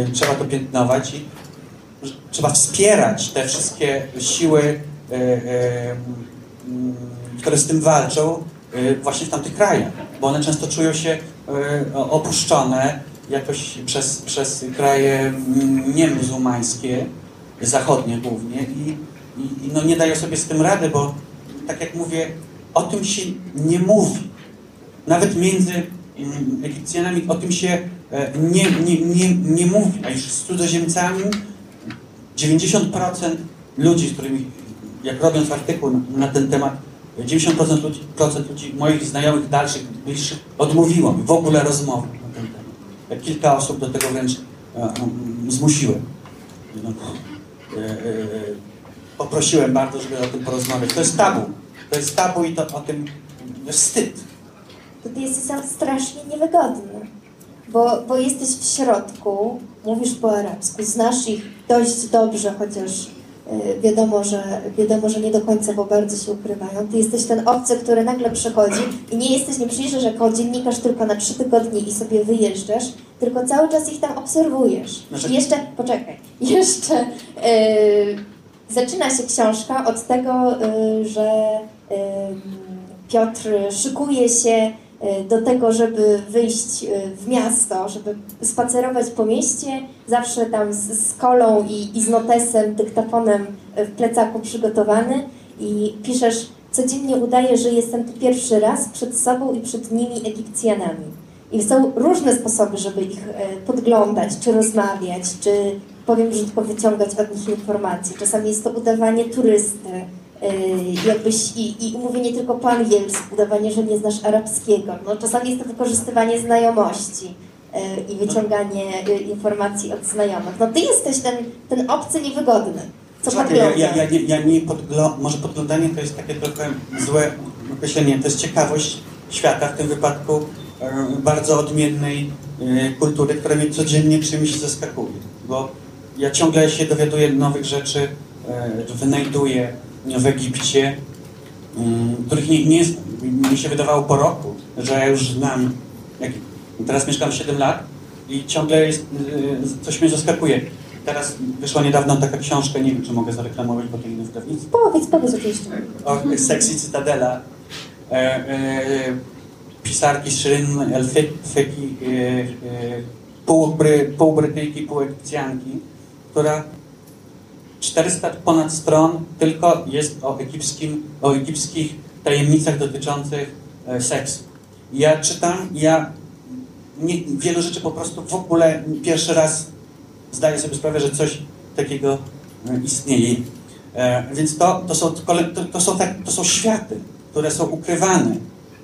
y, trzeba to piętnować i trzeba wspierać te wszystkie siły, y, y, mm, które z tym walczą y, właśnie w tamtych krajach, bo one często czują się y, opuszczone jakoś przez, przez kraje mm, niemuzułmańskie, zachodnie głównie i, i, i no nie dają sobie z tym rady, bo tak jak mówię, o tym się nie mówi. Nawet między mm, Egipcjanami o tym się e, nie, nie, nie, nie mówi, a już z cudzoziemcami 90% ludzi, z którymi, jak robiąc artykuł na, na ten temat, 90% ludzi, procent ludzi, moich znajomych, dalszych, bliższych, odmówiło mi w ogóle rozmowy na ten temat. Ja Kilka osób do tego wręcz e, mm, zmusiłem. No, e, e, poprosiłem bardzo, żeby o tym porozmawiać. To jest tabu. To jest tabu i to o tym wstyd. Tutaj jest są strasznie niewygodne. bo, bo jesteś w środku, mówisz po arabsku, znasz ich dość dobrze, chociaż y, wiadomo, że, wiadomo, że nie do końca, bo bardzo się ukrywają. Ty jesteś ten obcy, który nagle przychodzi i nie jesteś, nie przyjeżdżasz jako dziennikarz tylko na trzy tygodnie i sobie wyjeżdżasz, tylko cały czas ich tam obserwujesz. Znaczy- I jeszcze, poczekaj, jeszcze y, zaczyna się książka od tego, y, że y, Piotr szykuje się y, do tego, żeby wyjść w miasto, żeby spacerować po mieście, zawsze tam z, z kolą i, i z notesem, dyktafonem w plecaku przygotowany i piszesz, codziennie udaję, że jestem tu pierwszy raz przed sobą i przed nimi Egipcjanami. I są różne sposoby, żeby ich podglądać, czy rozmawiać, czy powiem brzydko wyciągać od nich informacje. Czasami jest to udawanie turysty, e, jakbyś i, i mówienie tylko po angielsku, udawanie, że nie znasz arabskiego. No, czasami jest to wykorzystywanie znajomości e, i wyciąganie e, informacji od znajomych. No ty jesteś ten, ten obcy niewygodny. Co Słuchajcie, ja, ja, ja, nie, ja nie podglo... może podglądanie to jest takie trochę złe określenie, to jest ciekawość świata, w tym wypadku e, bardzo odmiennej e, kultury, która mnie codziennie czymś zaskakuje, bo ja ciągle się dowiaduję nowych rzeczy, e, wynajduję w Egipcie, mm, których nie, nie znam. Mi się wydawało po roku, że ja już znam. Jak, teraz mieszkam 7 lat i ciągle jest, e, coś mnie zaskakuje. Teraz wyszła niedawno taka książka, nie wiem czy mogę zareklamować, bo to inne wydawnictwo, Powiedz, powiedz oczywiście. o Sexy Cytadela. E, e, pisarki Shirin El Feki, e, e, pół, pół Brytyjki, pół Egipcjanki, która 400 ponad stron tylko jest o, egipskim, o egipskich tajemnicach dotyczących e, seksu. Ja czytam, ja nie, wielu rzeczy po prostu w ogóle pierwszy raz zdaję sobie sprawę, że coś takiego e, istnieje. E, więc to, to, są, to, to, są tak, to są światy, które są ukrywane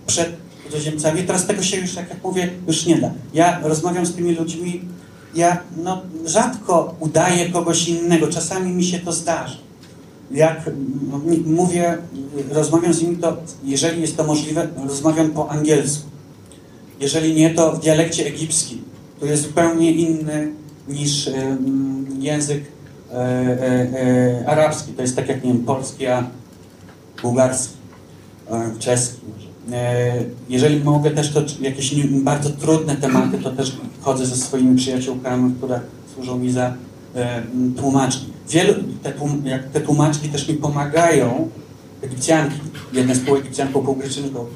przed cudzoziemcami. Teraz tego się już, tak jak mówię, już nie da. Ja rozmawiam z tymi ludźmi, ja no, rzadko udaję kogoś innego, czasami mi się to zdarza. Jak no, mówię, rozmawiam z nimi, to jeżeli jest to możliwe, rozmawiam po angielsku. Jeżeli nie, to w dialekcie egipskim, który jest zupełnie inny niż język e, e, e, arabski. To jest tak jak, nie wiem, polski, a bułgarski, czeski. może. E, jeżeli mogę też to jakieś bardzo trudne tematy, to też chodzę ze swoimi przyjaciółkami, które służą mi za e, tłumaczki. Wielu, te, tłum, te tłumaczki też mi pomagają, Egipcjanki, jedna z pół Egipcjanką, pół Greczynką,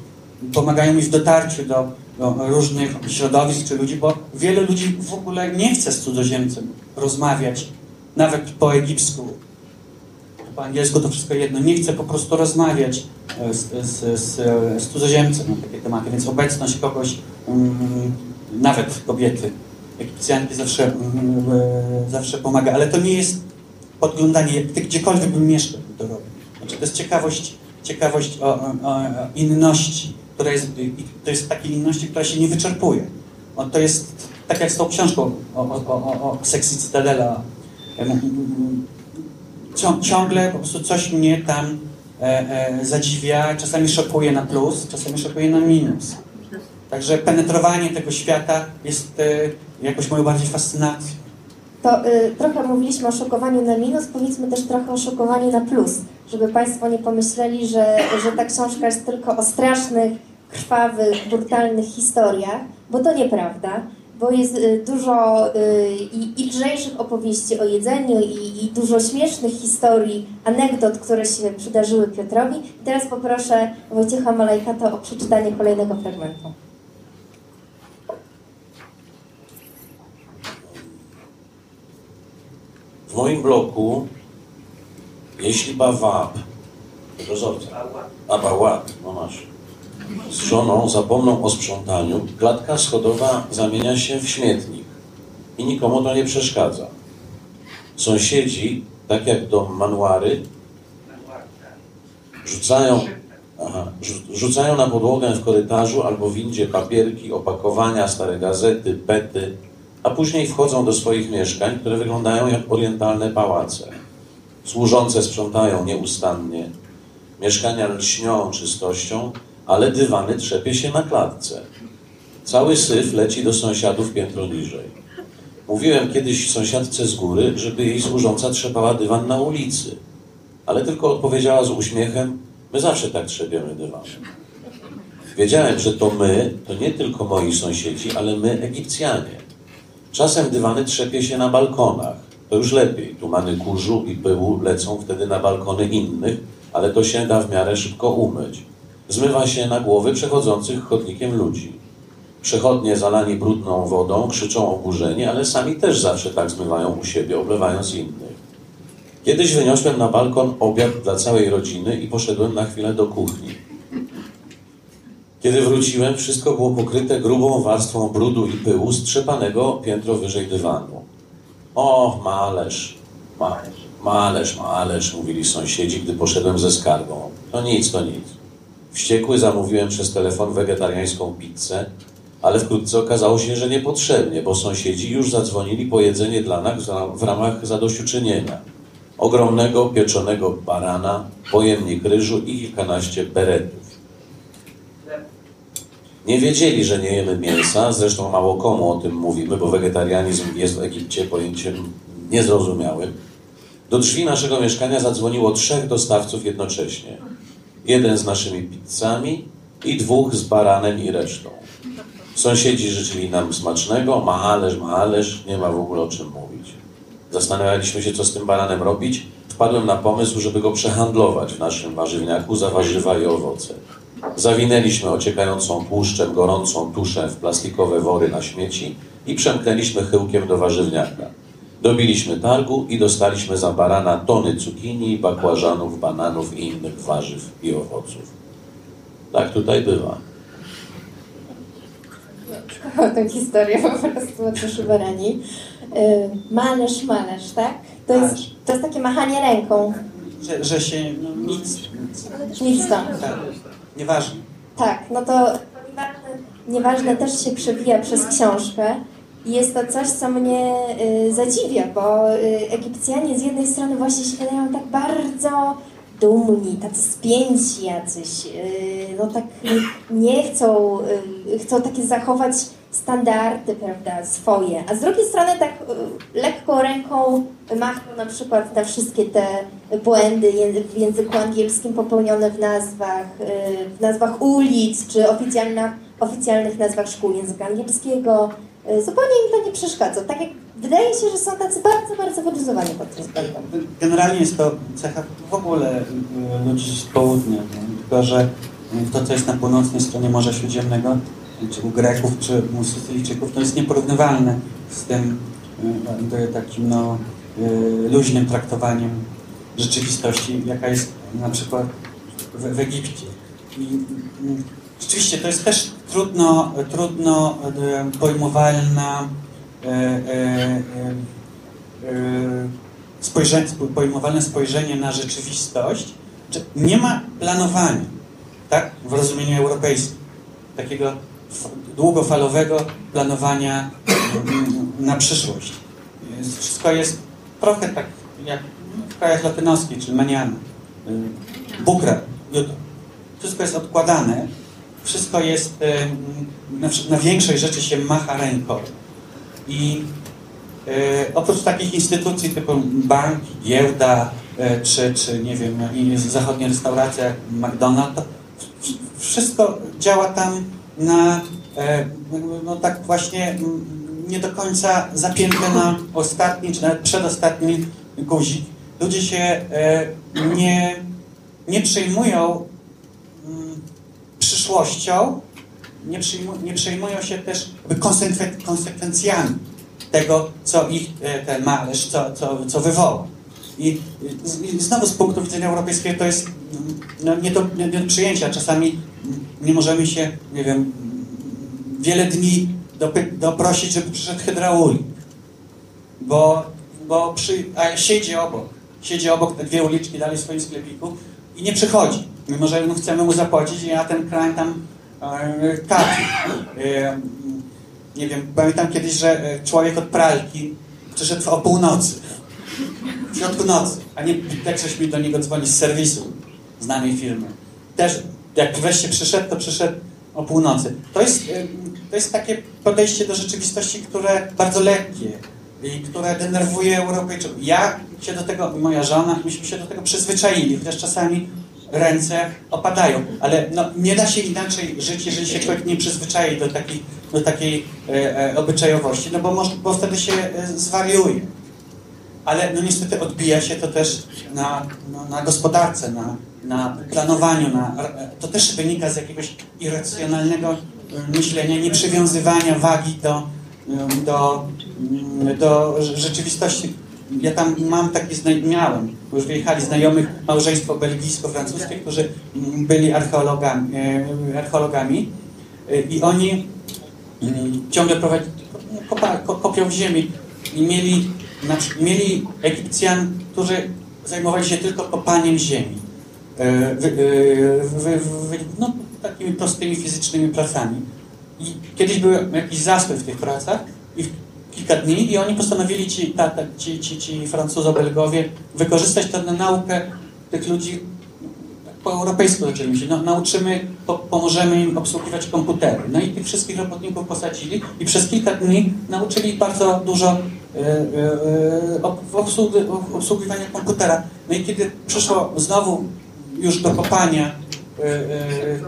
pomagają mi w dotarciu do, do różnych środowisk czy ludzi, bo wiele ludzi w ogóle nie chce z cudzoziemcem rozmawiać, nawet po egipsku. Po angielsku to wszystko jedno. Nie chce po prostu rozmawiać e, z, z, z, z cudzoziemcem na takie tematy, więc obecność kogoś, mm, nawet kobiety, egipcjanki zawsze, mm, e, zawsze pomaga, ale to nie jest podglądanie, gdziekolwiek bym mieszkał, to robił. Znaczy, to jest ciekawość, ciekawość o, o, o inności, która jest, to jest takiej inności, która się nie wyczerpuje. O, to jest tak jak z tą książką o, o, o, o, o Sexy Cytadela. Ciągle po prostu coś mnie tam e, e, zadziwia, czasami szokuje na plus, czasami szokuje na minus. Także penetrowanie tego świata jest e, jakoś moją bardziej fascynacją. To y, trochę mówiliśmy o szokowaniu na minus, powiedzmy też trochę o szokowaniu na plus, żeby Państwo nie pomyśleli, że, że ta książka jest tylko o strasznych, krwawych, brutalnych historiach, bo to nieprawda, bo jest y, dużo y, i, i lżejszych opowieści o jedzeniu i, i dużo śmiesznych historii, anegdot, które się przydarzyły Piotrowi. I teraz poproszę Wojciecha Malajkata o przeczytanie kolejnego fragmentu. W moim bloku, jeśli Bawab, dozorca, a Bawab, no masz, z żoną zapomną o sprzątaniu, klatka schodowa zamienia się w śmietnik i nikomu to nie przeszkadza. Sąsiedzi, tak jak dom manuary, rzucają, aha, rzu- rzucają na podłogę w korytarzu albo windzie papierki, opakowania, stare gazety, pety, a później wchodzą do swoich mieszkań, które wyglądają jak orientalne pałace. Służące sprzątają nieustannie, mieszkania lśnią czystością, ale dywany trzepie się na klatce. Cały syf leci do sąsiadów piętro niżej. Mówiłem kiedyś sąsiadce z góry, żeby jej służąca trzepała dywan na ulicy. Ale tylko odpowiedziała z uśmiechem, my zawsze tak trzepiemy dywan. Wiedziałem, że to my, to nie tylko moi sąsiedzi, ale my, Egipcjanie. Czasem dywany trzepie się na balkonach. To już lepiej. Tumany kurzu i pyłu lecą wtedy na balkony innych, ale to się da w miarę szybko umyć. Zmywa się na głowy przechodzących chodnikiem ludzi. Przechodnie zalani brudną wodą krzyczą oburzeni, ale sami też zawsze tak zmywają u siebie, oblewając innych. Kiedyś wyniosłem na balkon obiad dla całej rodziny i poszedłem na chwilę do kuchni. Kiedy wróciłem, wszystko było pokryte grubą warstwą brudu i pyłu strzepanego piętro wyżej dywanu. O, malerz, malerz, malerz, malerz, mówili sąsiedzi, gdy poszedłem ze skargą. To nic, to nic. Wściekły zamówiłem przez telefon wegetariańską pizzę, ale wkrótce okazało się, że niepotrzebnie, bo sąsiedzi już zadzwonili po jedzenie dla nas w ramach zadośćuczynienia. Ogromnego pieczonego barana, pojemnik ryżu i kilkanaście beretów. Nie wiedzieli, że nie jemy mięsa, zresztą mało komu o tym mówimy, bo wegetarianizm jest w Egipcie pojęciem niezrozumiałym. Do drzwi naszego mieszkania zadzwoniło trzech dostawców jednocześnie. Jeden z naszymi pizzami i dwóch z baranem i resztą. Sąsiedzi życzyli nam smacznego, mahalerz, mahalerz, nie ma w ogóle o czym mówić. Zastanawialiśmy się, co z tym baranem robić. Wpadłem na pomysł, żeby go przehandlować w naszym warzywniaku za warzywa i owoce. Zawinęliśmy ociekającą tłuszczem gorącą tuszę w plastikowe wory na śmieci i przemknęliśmy chyłkiem do warzywniaka. Dobiliśmy targu i dostaliśmy za barana tony cukinii, bakłażanów, bananów i innych warzyw i owoców. Tak tutaj bywa. Tę historię po prostu od duszy barani. Y, Malerz, malerz, tak? To jest, to jest takie machanie ręką. Że, że się no, nic, nic Nic tam. tak, nieważne. Tak, no to nieważne, nieważne też się przewija przez książkę. I jest to coś, co mnie y, zadziwia, bo y, Egipcjanie z jednej strony właśnie się wydają tak bardzo dumni, tacy spięci jacyś, y, no tak nie chcą, chcą takie zachować standardy, prawda, swoje, a z drugiej strony tak lekką ręką machną na przykład na wszystkie te błędy w języku angielskim popełnione w nazwach, w nazwach ulic, czy oficjalnych nazwach szkół języka angielskiego. Y, Zupełnie im to nie przeszkadza. Tak jak wydaje się, że są tacy bardzo, bardzo wyluzowani pod tym względem. Generalnie jest to cecha w ogóle y, ludzi z południa, tylko że y, to, co jest na północnej stronie Morza Śródziemnego, czy u Greków, czy u Sycylijczyków, to jest nieporównywalne z tym takim no, luźnym traktowaniem rzeczywistości, jaka jest na przykład w, w Egipcie. I rzeczywiście to jest też trudno, trudno pojmowalna y, y, y, spojrzenie, pojmowane spojrzenie na rzeczywistość, nie ma planowania, tak, w rozumieniu europejskim, takiego długofalowego planowania na przyszłość. Wszystko jest trochę tak jak w krajach latynoskich, czy maniana, bukra, jutro. Wszystko jest odkładane, wszystko jest, y, na, na większej rzeczy się macha ręką. I E, oprócz takich instytucji typu bank, giełda, e, czy, czy nie wiem, zachodnie restauracje jak McDonald's, wszystko działa tam na e, no tak właśnie mm, nie do końca zapięte na ostatni, czy nawet przedostatni guzik. Ludzie się e, nie, nie przejmują mm, przyszłością, nie, nie przejmują się też konsekwen- konsekwencjami tego, co ich e, ten malerz, co, co, co wywoła. I, i znowu z punktu widzenia europejskiego to jest no, nie, do, nie do przyjęcia. Czasami nie możemy się, nie wiem, wiele dni doprosić, żeby przyszedł hydraulik. Bo, bo przy, a siedzi obok, siedzi obok te dwie uliczki dalej w swoim sklepiku i nie przychodzi. Mimo, że no, chcemy mu zapłacić, a ten krań tam e. E, nie wiem, pamiętam kiedyś, że e, człowiek od pralki przyszedł o północy. W środku nocy. A nie tak, mi do niego dzwoni z serwisu znanej firmy. Też jak wreszcie przyszedł, to przyszedł o północy. To jest, e, to jest takie podejście do rzeczywistości, które bardzo lekkie i które denerwuje Europejczyków. Ja się do tego, moja żona, myśmy się do tego przyzwyczaili, chociaż czasami ręce opadają, ale no, nie da się inaczej żyć, jeżeli się człowiek nie przyzwyczai do takiej, do takiej e, e, obyczajowości, no bo, bo wtedy się e, zwariuje. Ale no niestety odbija się to też na, no, na gospodarce, na, na planowaniu, na, to też wynika z jakiegoś irracjonalnego e, myślenia, nieprzywiązywania wagi do, e, do, do rzeczywistości. Ja tam mam taki, zna- miałem, już wyjechali znajomych, małżeństwo belgijsko-francuskie, którzy mm, byli archeologami, e, archeologami e, i oni mm, ciągle prowadzili, kopa, ko- kopią w ziemi i mieli, mieli Egipcjan, którzy zajmowali się tylko kopaniem ziemi. E, no, takimi prostymi fizycznymi pracami. I kiedyś był jakiś zastój w tych pracach i kilka dni i oni postanowili ci, ta, ta, ci, ci, ci Francuzo-Belgowie wykorzystać na naukę tych ludzi tak po europejsku zaczęli myśleć. No, nauczymy, po, pomożemy im obsługiwać komputery. No i tych wszystkich robotników posadzili i przez kilka dni nauczyli bardzo dużo e, e, ob- obsługi, obsługiwania komputera. No i kiedy przyszło znowu już do kopania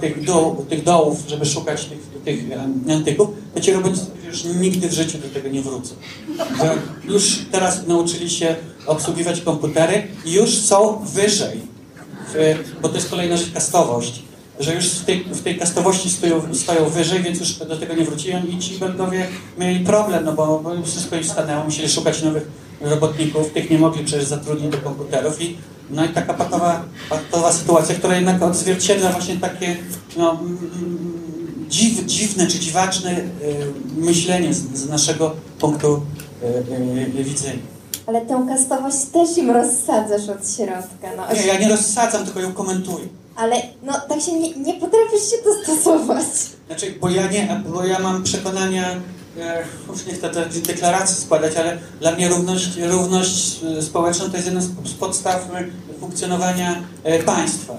tych, doł, tych dołów, żeby szukać tych, tych antyków, to ci robotnicy już nigdy w życiu do tego nie wrócą. Że już teraz nauczyli się obsługiwać komputery i już są wyżej, w, bo to jest kolejna rzecz, kastowość, że już w tej, w tej kastowości stoją, stoją wyżej, więc już do tego nie wróciłem i ci Belgowie mieli problem, no bo, bo wszystko im stanęło, musieli szukać nowych robotników, tych nie mogli przecież zatrudnić do komputerów i no i taka patowa, patowa sytuacja, która jednak odzwierciedla właśnie takie no, mm, mm, dziw, dziwne czy dziwaczne y, myślenie z, z naszego punktu y, y, widzenia. Ale tę kastowość też im rozsadzasz od środka. No. Nie, ja nie rozsadzam, tylko ją komentuję. Ale no tak się nie, nie potrafisz się dostosować. Znaczy, bo ja nie, bo ja mam przekonania, już nie chcę te deklaracji składać, ale dla mnie równość, równość e, społeczna to jest jedna z podstaw e, funkcjonowania e, państwa.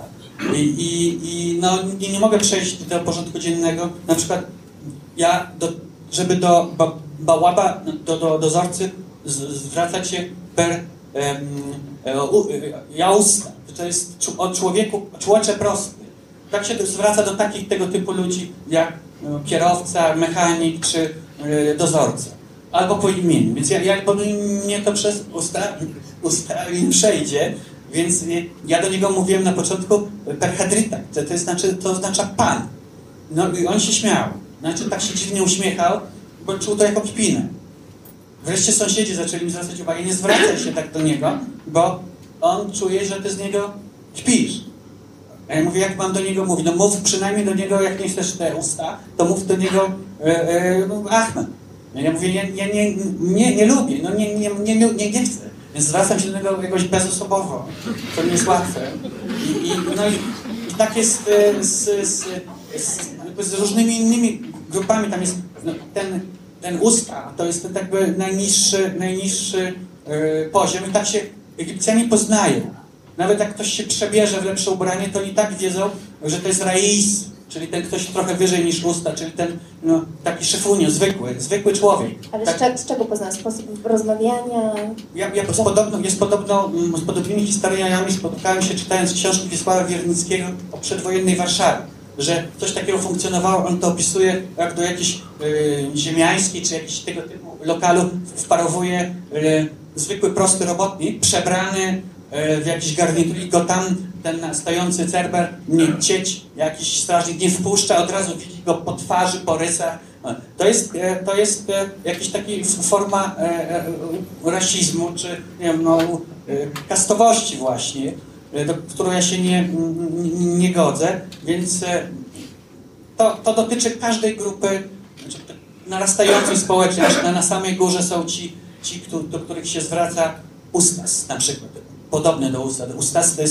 I, i, i no, nie, nie mogę przejść do porządku dziennego. Na przykład ja, do, żeby do ba, bałaba, do, do dozorcy zwracać się per em, e, u, e, jausta. To jest o człowieku, człocze prosty. Tak się zwraca do takich tego typu ludzi jak no, kierowca, mechanik czy e, dozorca. Albo po imieniu. Więc ja, ja, bo mnie to przez usta, usta przejdzie, więc nie, ja do niego mówiłem na początku perhedryta, to, to, znaczy, to oznacza pan. No i on się śmiał. Znaczy tak się dziwnie uśmiechał, bo czuł to jako kpinę. Wreszcie sąsiedzi zaczęli mi zwracać uwagę, nie zwracaj się tak do niego, bo on czuje, że ty z niego kpisz. A ja mówię, jak mam do niego mówić? No mów przynajmniej do niego, jak nie chcesz te usta, to mów do niego e, e, no, Ahmed. No ja mówię, nie, nie, nie, nie, nie lubię, no nie, nie, nie, nie, nie chcę. Więc zwracam się do niego jakoś bezosobowo. To nie jest łatwe. I, i, no i, i tak jest e, z, z, z, z różnymi innymi grupami. Tam jest no, ten, ten usta, to jest ten jakby najniższy, najniższy e, poziom i tak się Egipcjanie poznają. Nawet jak ktoś się przebierze w lepsze ubranie, to i tak wiedzą, że to jest rais, czyli ten ktoś trochę wyżej niż usta, czyli ten no, taki szefunio, zwykły, zwykły człowiek. Ale Tak- z, cze- z czego poznałeś? Sposób rozmawiania? ja, ja z, podobną, ja z, podobną, mm, z podobnymi historiami spotkałem się czytając książki Wiesława Wiernickiego o przedwojennej Warszawie. Że coś takiego funkcjonowało, on to opisuje, jak do jakiejś y, ziemiańskiej czy jakiegoś tego typu lokalu wparowuje y, zwykły, prosty robotnik, przebrany w jakiś garnitur i go tam ten stojący cerber, nie cieć, jakiś strażnik nie wpuszcza, od razu widzi go po twarzy, po rysach. No, To jest, e, to jest e, jakiś taki f- forma e, e, rasizmu, czy nie wiem, no, e, kastowości właśnie, e, do którą ja się nie, nie, nie godzę, więc e, to, to dotyczy każdej grupy znaczy, narastającej społecznie, aż na, na samej górze są ci, ci do których się zwraca ustas na przykład, podobny do ustas. Ustas to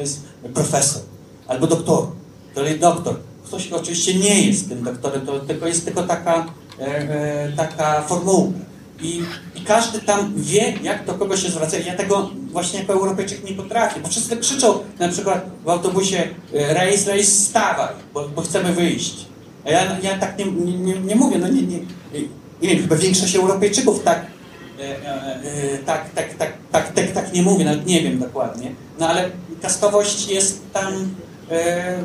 jest, profesor albo doktor, to jest doktor. Ktoś oczywiście nie jest tym doktorem, to tylko jest tylko taka, e, e, taka formułka. I, I każdy tam wie, jak do kogo się zwraca. Ja tego właśnie jako Europejczyk nie potrafię, bo wszyscy krzyczą na przykład w autobusie e, rejs, rejs, stawaj, bo, bo chcemy wyjść. A ja, ja tak nie, nie, nie, nie mówię, no nie, nie, nie wiem, chyba większość Europejczyków tak, tak, tak, tak, tak, tak, tak nie mówi, nawet nie wiem dokładnie. No ale kastowość jest tam e,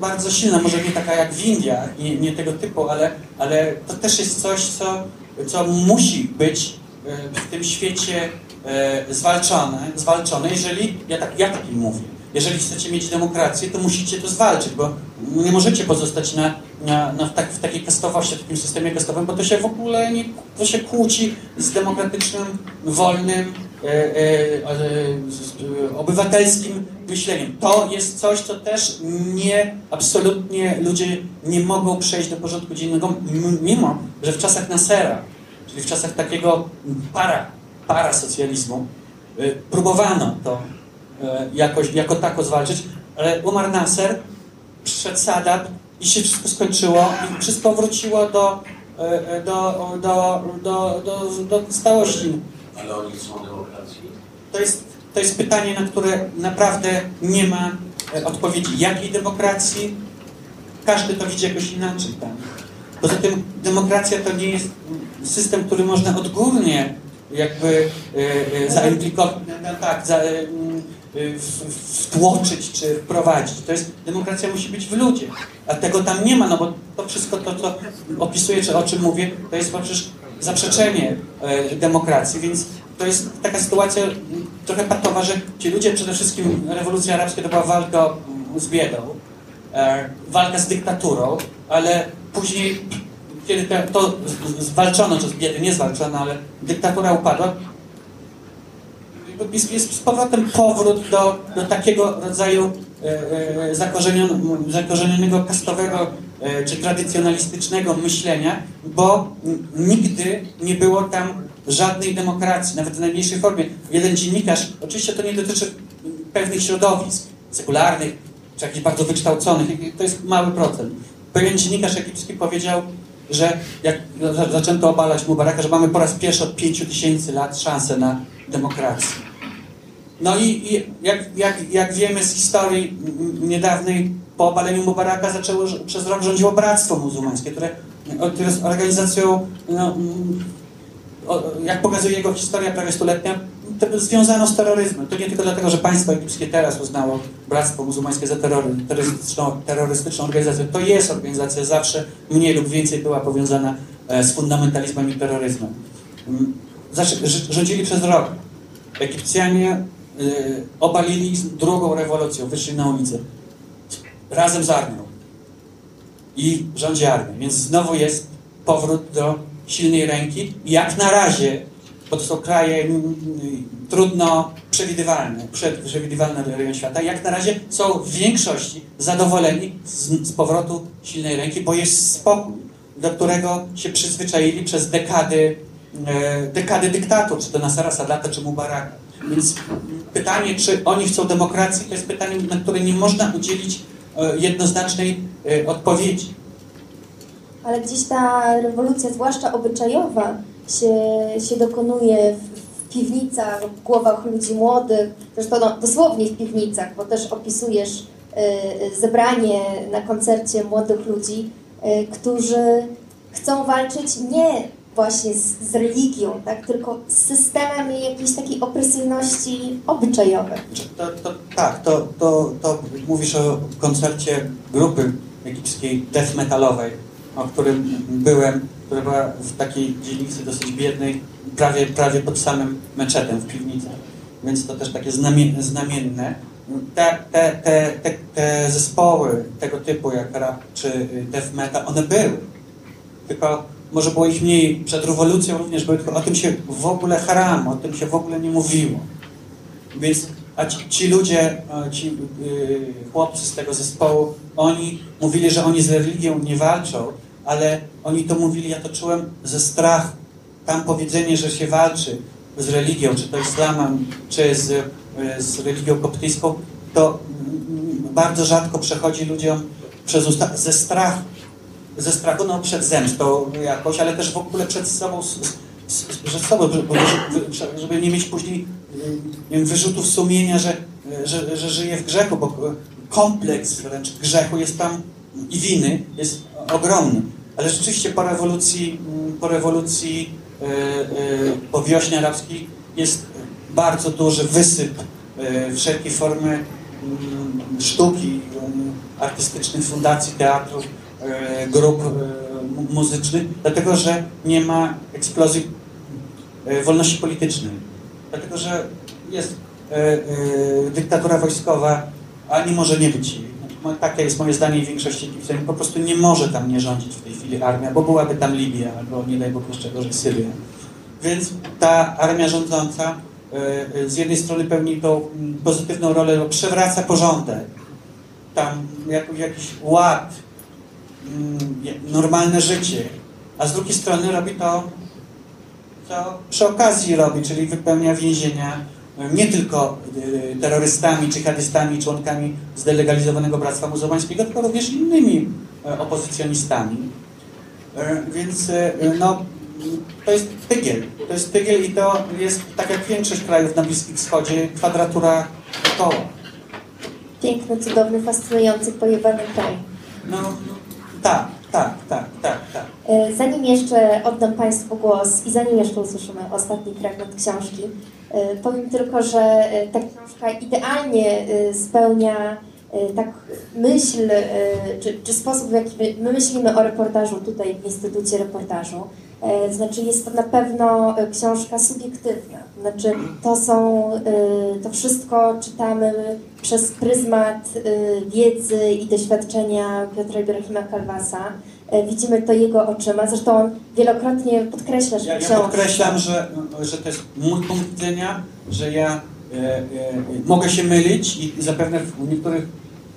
bardzo silna, może nie taka jak w Indiach, nie, nie tego typu, ale, ale to też jest coś, co, co musi być e, w tym świecie e, zwalczone, zwalczone, jeżeli, ja tak, ja takim mówię, jeżeli chcecie mieć demokrację, to musicie to zwalczyć, bo nie możecie pozostać na, na, na w, tak, w takiej kastowości, w takim systemie kastowym, bo to się w ogóle nie, to się kłóci z demokratycznym, wolnym, e, e, e, obywatelskim myśleniem. To jest coś, co też nie, absolutnie ludzie nie mogą przejść do porządku dziennego, mimo, że w czasach Nasera, czyli w czasach takiego para, parasocjalizmu, e, próbowano to jakoś, jako tako zwalczyć, ale umarł Nasser, przyszedł Sadat i się wszystko skończyło i wszystko wróciło do, e, e, do, do, do, do, do stałości. Ale oni chcą demokracji. To jest, to jest pytanie, na które naprawdę nie ma e, odpowiedzi. Jakiej demokracji? Każdy to widzi jakoś inaczej. Tak? Poza tym demokracja to nie jest system, który można odgórnie jakby e, e, zaimplikować, no, tak, za, e, e, wtłoczyć czy wprowadzić. To jest, demokracja musi być w ludzie, a tego tam nie ma, no bo to wszystko to, co opisuję, czy o czym mówię, to jest przecież zaprzeczenie e, demokracji, więc to jest taka sytuacja mm, trochę patowa, że ci ludzie, przede wszystkim rewolucja arabska to była walka z biedą, e, walka z dyktaturą, ale później, kiedy to z- zwalczono, czy z biedy nie zwalczono, ale dyktatura upadła, jest, jest z powrotem powrót do, do takiego rodzaju e, e, zakorzeniono- zakorzenionego kastowego e, czy tradycjonalistycznego myślenia, bo nigdy nie było tam żadnej demokracji, nawet w najmniejszej formie. Jeden dziennikarz, oczywiście to nie dotyczy pewnych środowisk sekularnych, czy jakichś bardzo wykształconych, to jest mały procent. Pewien dziennikarz egipski powiedział, że jak za- zaczęto obalać Mubaraka, że mamy po raz pierwszy od pięciu tysięcy lat szansę na demokrację. No i, i jak, jak, jak wiemy z historii niedawnej, po obaleniu Mubaraka zaczęło, przez rok rządziło Bractwo Muzułmańskie, które, które jest organizacją, no, jak pokazuje jego historia prawie stuletnia, to związano z terroryzmem. To nie tylko dlatego, że państwo egipskie teraz uznało Bractwo Muzułmańskie za terrory, terrorystyczną, terrorystyczną organizację. To jest organizacja zawsze mniej lub więcej była powiązana e, z fundamentalizmem i terroryzmem. Mm, rz- rządzili przez rok. Egipcjanie y, obalili drugą rewolucją, wyszli na ulicę razem z armią i rządzi armię. Więc znowu jest powrót do silnej ręki. Jak na razie, bo to są kraje mm, y, trudno przewidywalne, prze- przewidywalne rejon świata, jak na razie są w większości zadowoleni z, z powrotu silnej ręki, bo jest spokój, do którego się przyzwyczaili przez dekady, e, dekady dyktatu, czy to Nasara Sadata, czy Mubaraka. Więc pytanie, czy oni chcą demokracji, to jest pytanie, na które nie można udzielić e, jednoznacznej e, odpowiedzi. Ale gdzieś ta rewolucja, zwłaszcza obyczajowa, się, się dokonuje w, piwnicach, w głowach ludzi młodych, zresztą no, dosłownie w piwnicach, bo też opisujesz y, y, zebranie na koncercie młodych ludzi, y, którzy chcą walczyć nie właśnie z, z religią, tak, tylko z systemem jakiejś takiej opresyjności obyczajowej. To, to, tak, to, to, to mówisz o koncercie grupy egipskiej death metalowej, o którym byłem, która była w takiej dzielnicy dosyć biednej, prawie, prawie pod samym meczetem w piwnicy. Więc to też takie znamie, znamienne. Te, te, te, te, te zespoły tego typu jak rap czy death metal, one były. Tylko może było ich mniej przed rewolucją również były, tylko o tym się w ogóle haram, o tym się w ogóle nie mówiło. Więc a ci, ci ludzie, e, ci y, chłopcy z tego zespołu, oni mówili, że oni z religią nie walczą, ale oni to mówili, ja to czułem ze strachu. Tam powiedzenie, że się walczy z religią, czy to islamem, czy z, y, z religią koptyjską, to bardzo rzadko przechodzi ludziom przez usta ze strachu. Ze strachu no, przed zemstą jakoś, ale też w ogóle przed sobą, przed sobą żeby, żeby- nie mieć później nie wiem, wyrzutów sumienia, że, że, że żyje w grzechu, bo kompleks wręcz grzechu jest tam i winy jest ogromny. Ale rzeczywiście po rewolucji, mm, po rewolucji, e, e, po wiośnie arabskiej jest bardzo duży wysyp e, wszelkiej formy mm, sztuki, e, artystycznych fundacji, teatrów, grup mu- muzycznych, dlatego że nie ma eksplozji wolności politycznej. Dlatego, że jest e, e, dyktatura wojskowa, a nie może nie być Takie jest moje zdanie i większości Egipcjan. Po prostu nie może tam nie rządzić w tej chwili armia, bo byłaby tam Libia, albo nie daj Bóg jeszcze gorzej Syria. Więc ta armia rządząca e, z jednej strony pełni tą mm, pozytywną rolę, bo przewraca porządek, tam jak, jakiś ład, mm, normalne życie, a z drugiej strony robi to, co przy okazji robi, czyli wypełnia więzienia e, nie tylko e, terrorystami, dżihadystami, członkami zdelegalizowanego Bractwa Muzułmańskiego, tylko również innymi e, opozycjonistami. Więc no, to jest tygiel. To jest tygiel i to jest, tak jak większość krajów na Bliskim Wschodzie, kwadratura koła. Piękny, cudowny, fascynujący, pojewany kraj. No, tak, tak, tak, tak, tak. E, Zanim jeszcze oddam Państwu głos i zanim jeszcze usłyszymy ostatni fragment książki, e, powiem tylko, że e, ta książka idealnie spełnia tak myśl, czy, czy sposób, w jaki my myślimy o reportażu tutaj w Instytucie Reportażu. E, Znaczy jest to na pewno e, książka subiektywna. Znaczy to są, e, to wszystko czytamy przez pryzmat wiedzy i doświadczenia Piotra Ibrahima Kalwasa. Widzimy to jego oczyma. Zresztą on wielokrotnie podkreśla, że Ja, ja podkreślam, że, że to jest mój punkt widzenia, że ja e, e, mogę się mylić i zapewne w niektórych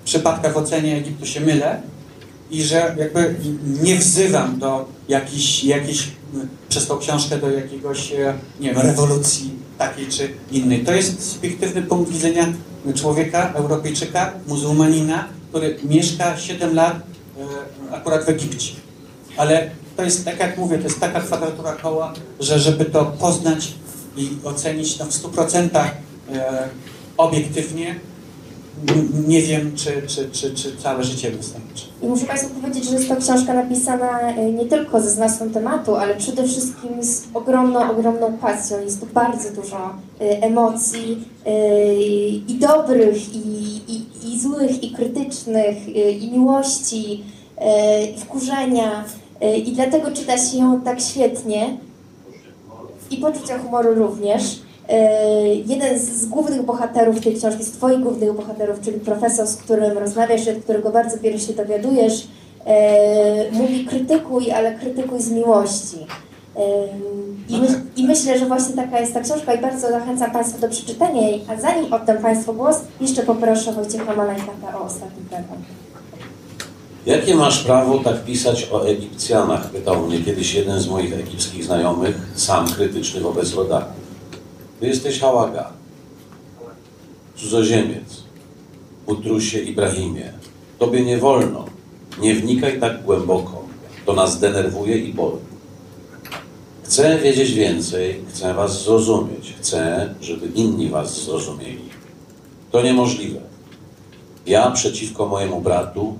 przypadkach w ocenie Egiptu się mylę i że jakby nie wzywam do jakiejś, jakiejś przez tą książkę do jakiegoś, e, nie wiem, rewolucji takiej czy innej. To jest subiektywny punkt widzenia człowieka, Europejczyka, muzułmanina, który mieszka 7 lat e, akurat w Egipcie. Ale to jest, tak jak mówię, to jest taka kwadratura koła, że żeby to poznać i ocenić no, w 100% e, obiektywnie, nie wiem, czy, czy, czy, czy całe życie wystarczy. I muszę Państwu powiedzieć, że jest to książka napisana e, nie tylko ze znawstwem tematu, ale przede wszystkim z ogromną, ogromną pasją. Jest tu bardzo dużo e, emocji e, i dobrych, i, i, i złych, i krytycznych, i miłości, i wkurzenia. I dlatego czyta się ją tak świetnie. I poczucia humoru również. E, Jeden z- głównych bohaterów tej książki, z Twoich głównych bohaterów, czyli profesor, z którym rozmawiasz od którego bardzo wiele się dowiadujesz, e, mówi krytykuj, ale krytykuj z miłości. E, I, my, I myślę, że właśnie taka jest ta książka i bardzo zachęcam Państwa do przeczytania jej. A zanim oddam Państwu głos, jeszcze poproszę Wojciecha Malajkaka o ostatni fragment. Jakie masz prawo tak pisać o Egipcjanach? Pytał mnie kiedyś jeden z moich egipskich znajomych, sam krytyczny wobec rodaków. Ty jesteś hałaga, cudzoziemiec, utrusie Ibrahimie. Tobie nie wolno. Nie wnikaj tak głęboko. To nas denerwuje i boli. Chcę wiedzieć więcej, chcę was zrozumieć, chcę, żeby inni was zrozumieli. To niemożliwe. Ja przeciwko mojemu bratu,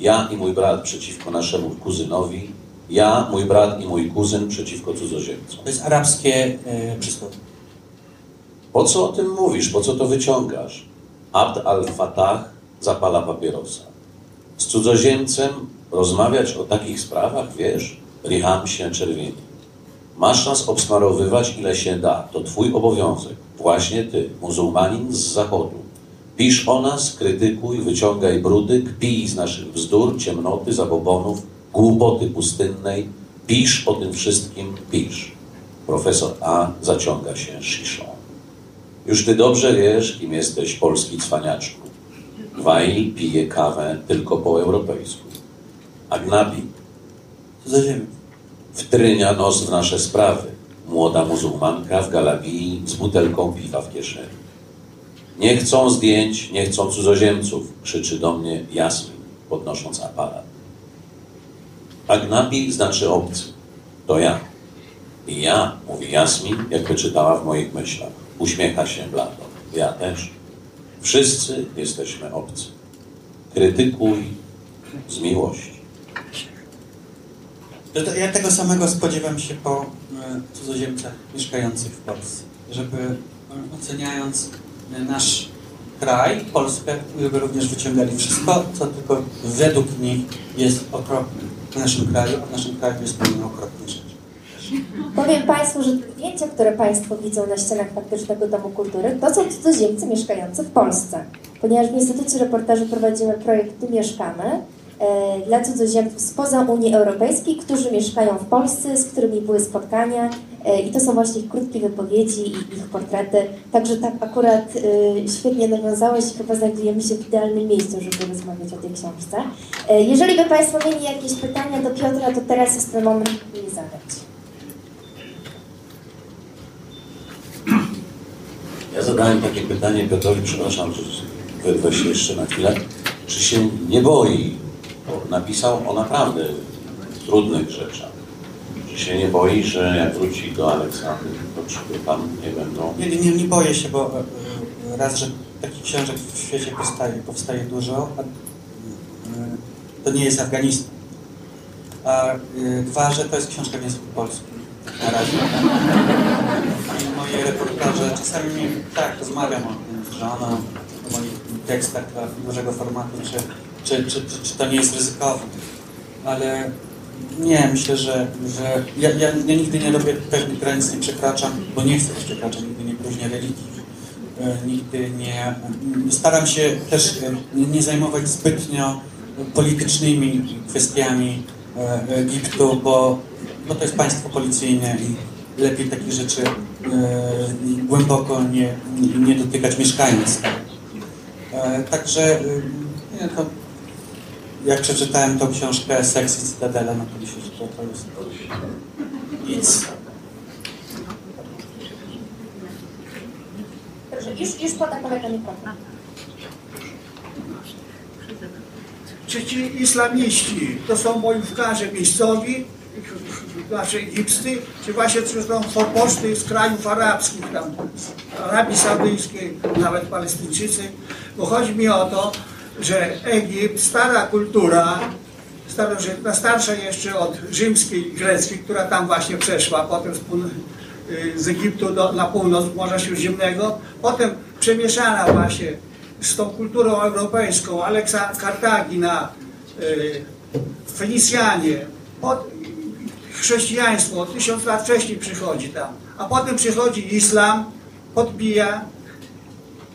ja i mój brat przeciwko naszemu kuzynowi, ja, mój brat i mój kuzyn przeciwko cudzoziemcom. To jest arabskie e, przysłowie. Po co o tym mówisz? Po co to wyciągasz? Abd al-Fatah zapala papierosa. Z cudzoziemcem rozmawiać o takich sprawach, wiesz? Riham się czerwieni. Masz nas obsmarowywać ile się da. To twój obowiązek. Właśnie ty, muzułmanin z zachodu. Pisz o nas, krytykuj, wyciągaj brudy, kpij z naszych bzdur, ciemnoty, zabobonów, głupoty pustynnej. Pisz o tym wszystkim, pisz. Profesor A zaciąga się sziszą. Już ty dobrze wiesz, kim jesteś, polski cwaniaczku. Wail pije kawę tylko po europejsku. Agnabi Cudzoziemiec. wtrynia nos w nasze sprawy. Młoda muzułmanka w galabii z butelką piwa w kieszeni. Nie chcą zdjęć, nie chcą cudzoziemców, krzyczy do mnie Jasmin, podnosząc aparat. Agnabi znaczy obcy. To ja. I ja, mówi Jasmin, jakby czytała w moich myślach. Uśmiecha się blado. Ja też. Wszyscy jesteśmy obcy. Krytykuj z miłości. To Ja tego samego spodziewam się po e, cudzoziemcach mieszkających w Polsce, żeby e, oceniając e, nasz kraj, Polskę, żeby również wyciągali wszystko, co tylko według nich jest okropne w naszym kraju, a w naszym kraju jest pełno okropnych rzeczy. Powiem Państwu, że zdjęcia, które Państwo widzą na ścianach faktycznego Domu Kultury, to są cudzoziemcy mieszkający w Polsce. Ponieważ w Instytucie Reportażu prowadzimy projekt Tu Mieszkamy e, dla cudzoziemców spoza Unii Europejskiej, którzy mieszkają w Polsce, z którymi były spotkania e, i to są właśnie ich krótkie wypowiedzi i ich portrety. Także tak akurat e, świetnie nawiązałeś chyba znajdujemy się w idealnym miejscu, żeby rozmawiać o tej książce. Jeżeli by Państwo mieli jakieś pytania do Piotra, to teraz jest ten moment, by je zadać. Ja zadałem takie pytanie Piotrowi, przepraszam, że się jeszcze na chwilę. Czy się nie boi? Bo napisał o naprawdę trudnych rzeczach. Czy się nie boi, że jak wróci do Aleksandry, to czy tam nie będą... Nie, nie, nie boję się, bo e, e, raz, że takich książek w świecie powstaje, powstaje dużo, a e, to nie jest Afganistan. A dwa, że to jest książka w języku polskim. Na razie. I moje reportaże, czasami tak, rozmawiam o tym z żoną, o moich tekstach dla dużego formatu, czy, czy, czy, czy, to nie jest ryzykowne. Ale nie, myślę, że, że ja, ja, ja nigdy nie robię pewnych granic, nie przekraczam, bo nie chcę ich przekraczać, nigdy nie próżnię religii, e, nigdy nie... Staram się też e, nie zajmować zbytnio politycznymi kwestiami e, Egiptu, bo, bo to jest państwo policyjne i lepiej takich rzeczy e, głęboko nie, nie, nie dotykać mieszkając tam. E, Także e, nie, to jak przeczytałem tą książkę Seks i Cytadela, no to myślę, że to, to jest nic. Dobrze, już, już poda kolega mikrofon. Czy ci islamiści to są bojówkarze miejscowi, znaczy egipscy, czy właśnie czy są z krajów arabskich, tam Arabii Saudyjskiej, nawet Palestyńczycy, bo chodzi mi o to, że Egipt, stara kultura, starożytna, starsza jeszcze od rzymskiej i greckiej, która tam właśnie przeszła, potem z, z Egiptu do, na północ Morza Śródziemnego, potem przemieszana właśnie z tą kulturą europejską, Aleksa Kartagina, y, Fenicjanie, chrześcijaństwo tysiąc lat wcześniej przychodzi tam, a potem przychodzi islam, podbija,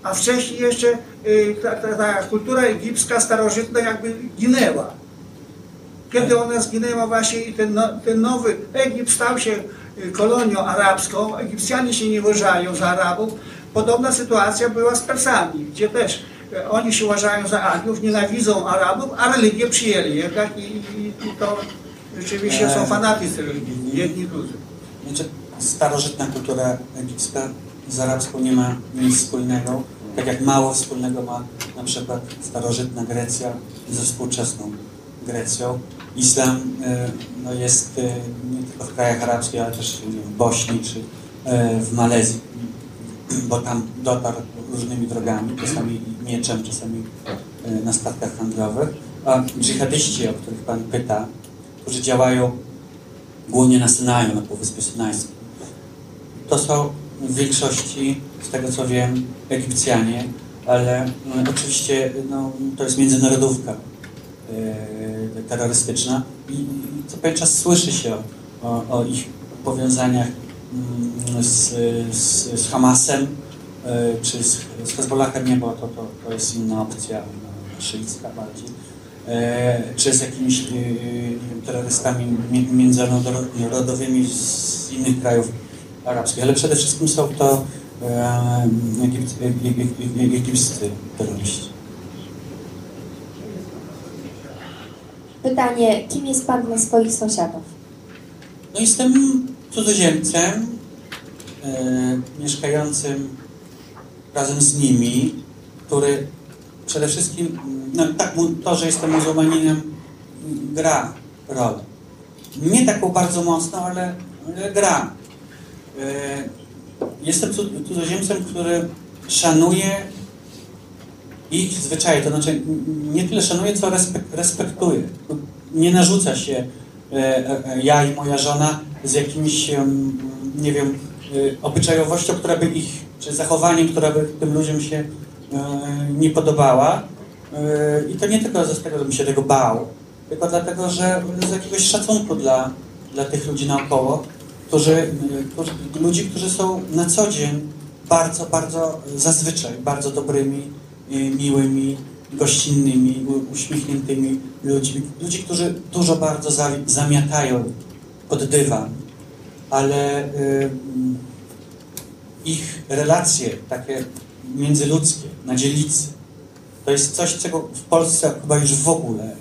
a wcześniej jeszcze y, ta, ta, ta kultura egipska starożytna jakby ginęła. Kiedy ona zginęła właśnie i ten, no, ten nowy Egipt stał się y, kolonią arabską, Egipcjanie się nie uważają za Arabów. Podobna sytuacja była z Persami, gdzie też y, oni się uważają za Arabów, nienawidzą Arabów, a religię przyjęli jednak i, i, i to rzeczywiście są fanatycy religijni, jedni drudzy. Znaczy, starożytna kultura egipska z arabską nie ma nic wspólnego, tak jak mało wspólnego ma na przykład starożytna Grecja ze współczesną Grecją. Islam e, no, jest e, nie tylko w krajach arabskich, ale też w Bośni czy e, w Malezji, bo tam dotarł różnymi drogami, czasami mieczem, czasami na statkach handlowych. A dżihadyści, o których Pan pyta, którzy działają głównie na Synaju, na Półwyspie Synajskim. To są w większości, z tego co wiem, Egipcjanie, ale no, oczywiście no, to jest międzynarodówka e, terrorystyczna i, i co pewien czas słyszy się o, o, ich powiązaniach mm, z, z, z Hamasem e, czy z, z Hezbollahem, nie, bo to, to, to jest inna opcja, no, szyicka bardziej czy z jakimiś e, wiem, terrorystami mi- międzynarodowymi z innych krajów arabskich, ale przede wszystkim są to e, e, e, e, egipscy terroryści. Pytanie, kim jest Pan dla swoich sąsiadów? No jestem cudzoziemcem e, mieszkającym razem z nimi, który przede wszystkim, no tak, to, że jestem muzułmaninem gra rolę. Nie taką bardzo mocną, ale, ale gra. E, jestem cud- cudzoziemcem, który szanuje ich zwyczaje, to znaczy nie tyle szanuje, co respek- respektuje. Nie narzuca się e, e, ja i moja żona z jakimś, nie wiem, obyczajowością, która by ich, czy zachowaniem, która by tym ludziom się nie podobała. E, I to nie tylko z tego, że bym się tego bał, tylko dlatego, że z jakiegoś szacunku dla, dla tych ludzi naokoło, którzy, e, którzy, ludzi, którzy są na co dzień bardzo, bardzo zazwyczaj bardzo dobrymi, e, miłymi, gościnnymi, uśmiechniętymi ludźmi. Ludzi, którzy dużo bardzo za, zamiatają pod dywan, ale y, ich relacje takie międzyludzkie, na dzielnicy, to jest coś, czego w Polsce chyba już w ogóle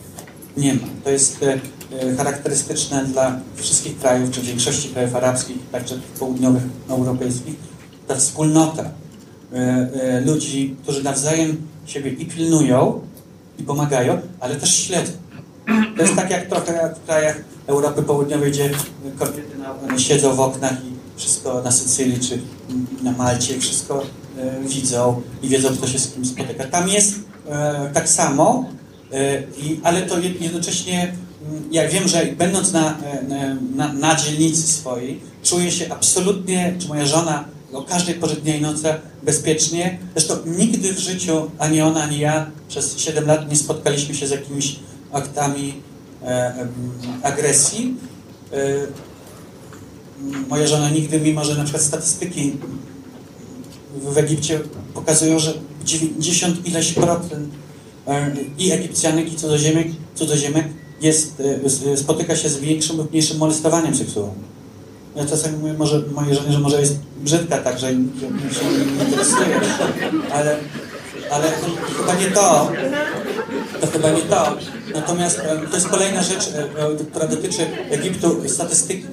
nie ma. To jest e, e, charakterystyczne dla wszystkich krajów, czy większości krajów arabskich, także południowych, europejskich. Ta wspólnota e, ludzi, którzy nawzajem siebie i pilnują, i pomagają, ale też śledzą. To jest tak jak trochę jak w krajach Europy Południowej, gdzie kobiety na, siedzą w oknach i wszystko na Sycylii czy na Malcie, wszystko widzą i wiedzą, kto się z kim spotyka. Tam jest tak samo, e, ale to jed- jednocześnie mm, ja wiem, że będąc na, e, na, na dzielnicy swojej, czuję się absolutnie, czy moja żona o każdej porze dnia i nocy bezpiecznie. Zresztą nigdy w życiu ani ona, ani ja przez 7 lat nie spotkaliśmy się z jakimiś aktami e, em, agresji. E, m, moja żona nigdy, mimo że na przykład statystyki w Egipcie pokazują, że 90 ileś procent e, i Egipcjanek, i cudzoziemek, cudzoziemek jest, e, s- spotyka się z większym lub mniejszym molestowaniem seksualnym. Ja czasami mówię może mojej żonie, że może jest brzydka, tak, że nie się nie interesuje, ale, ale to chyba nie to. To chyba nie to. Natomiast e, to jest kolejna rzecz, e, e, która dotyczy Egiptu, statystyki.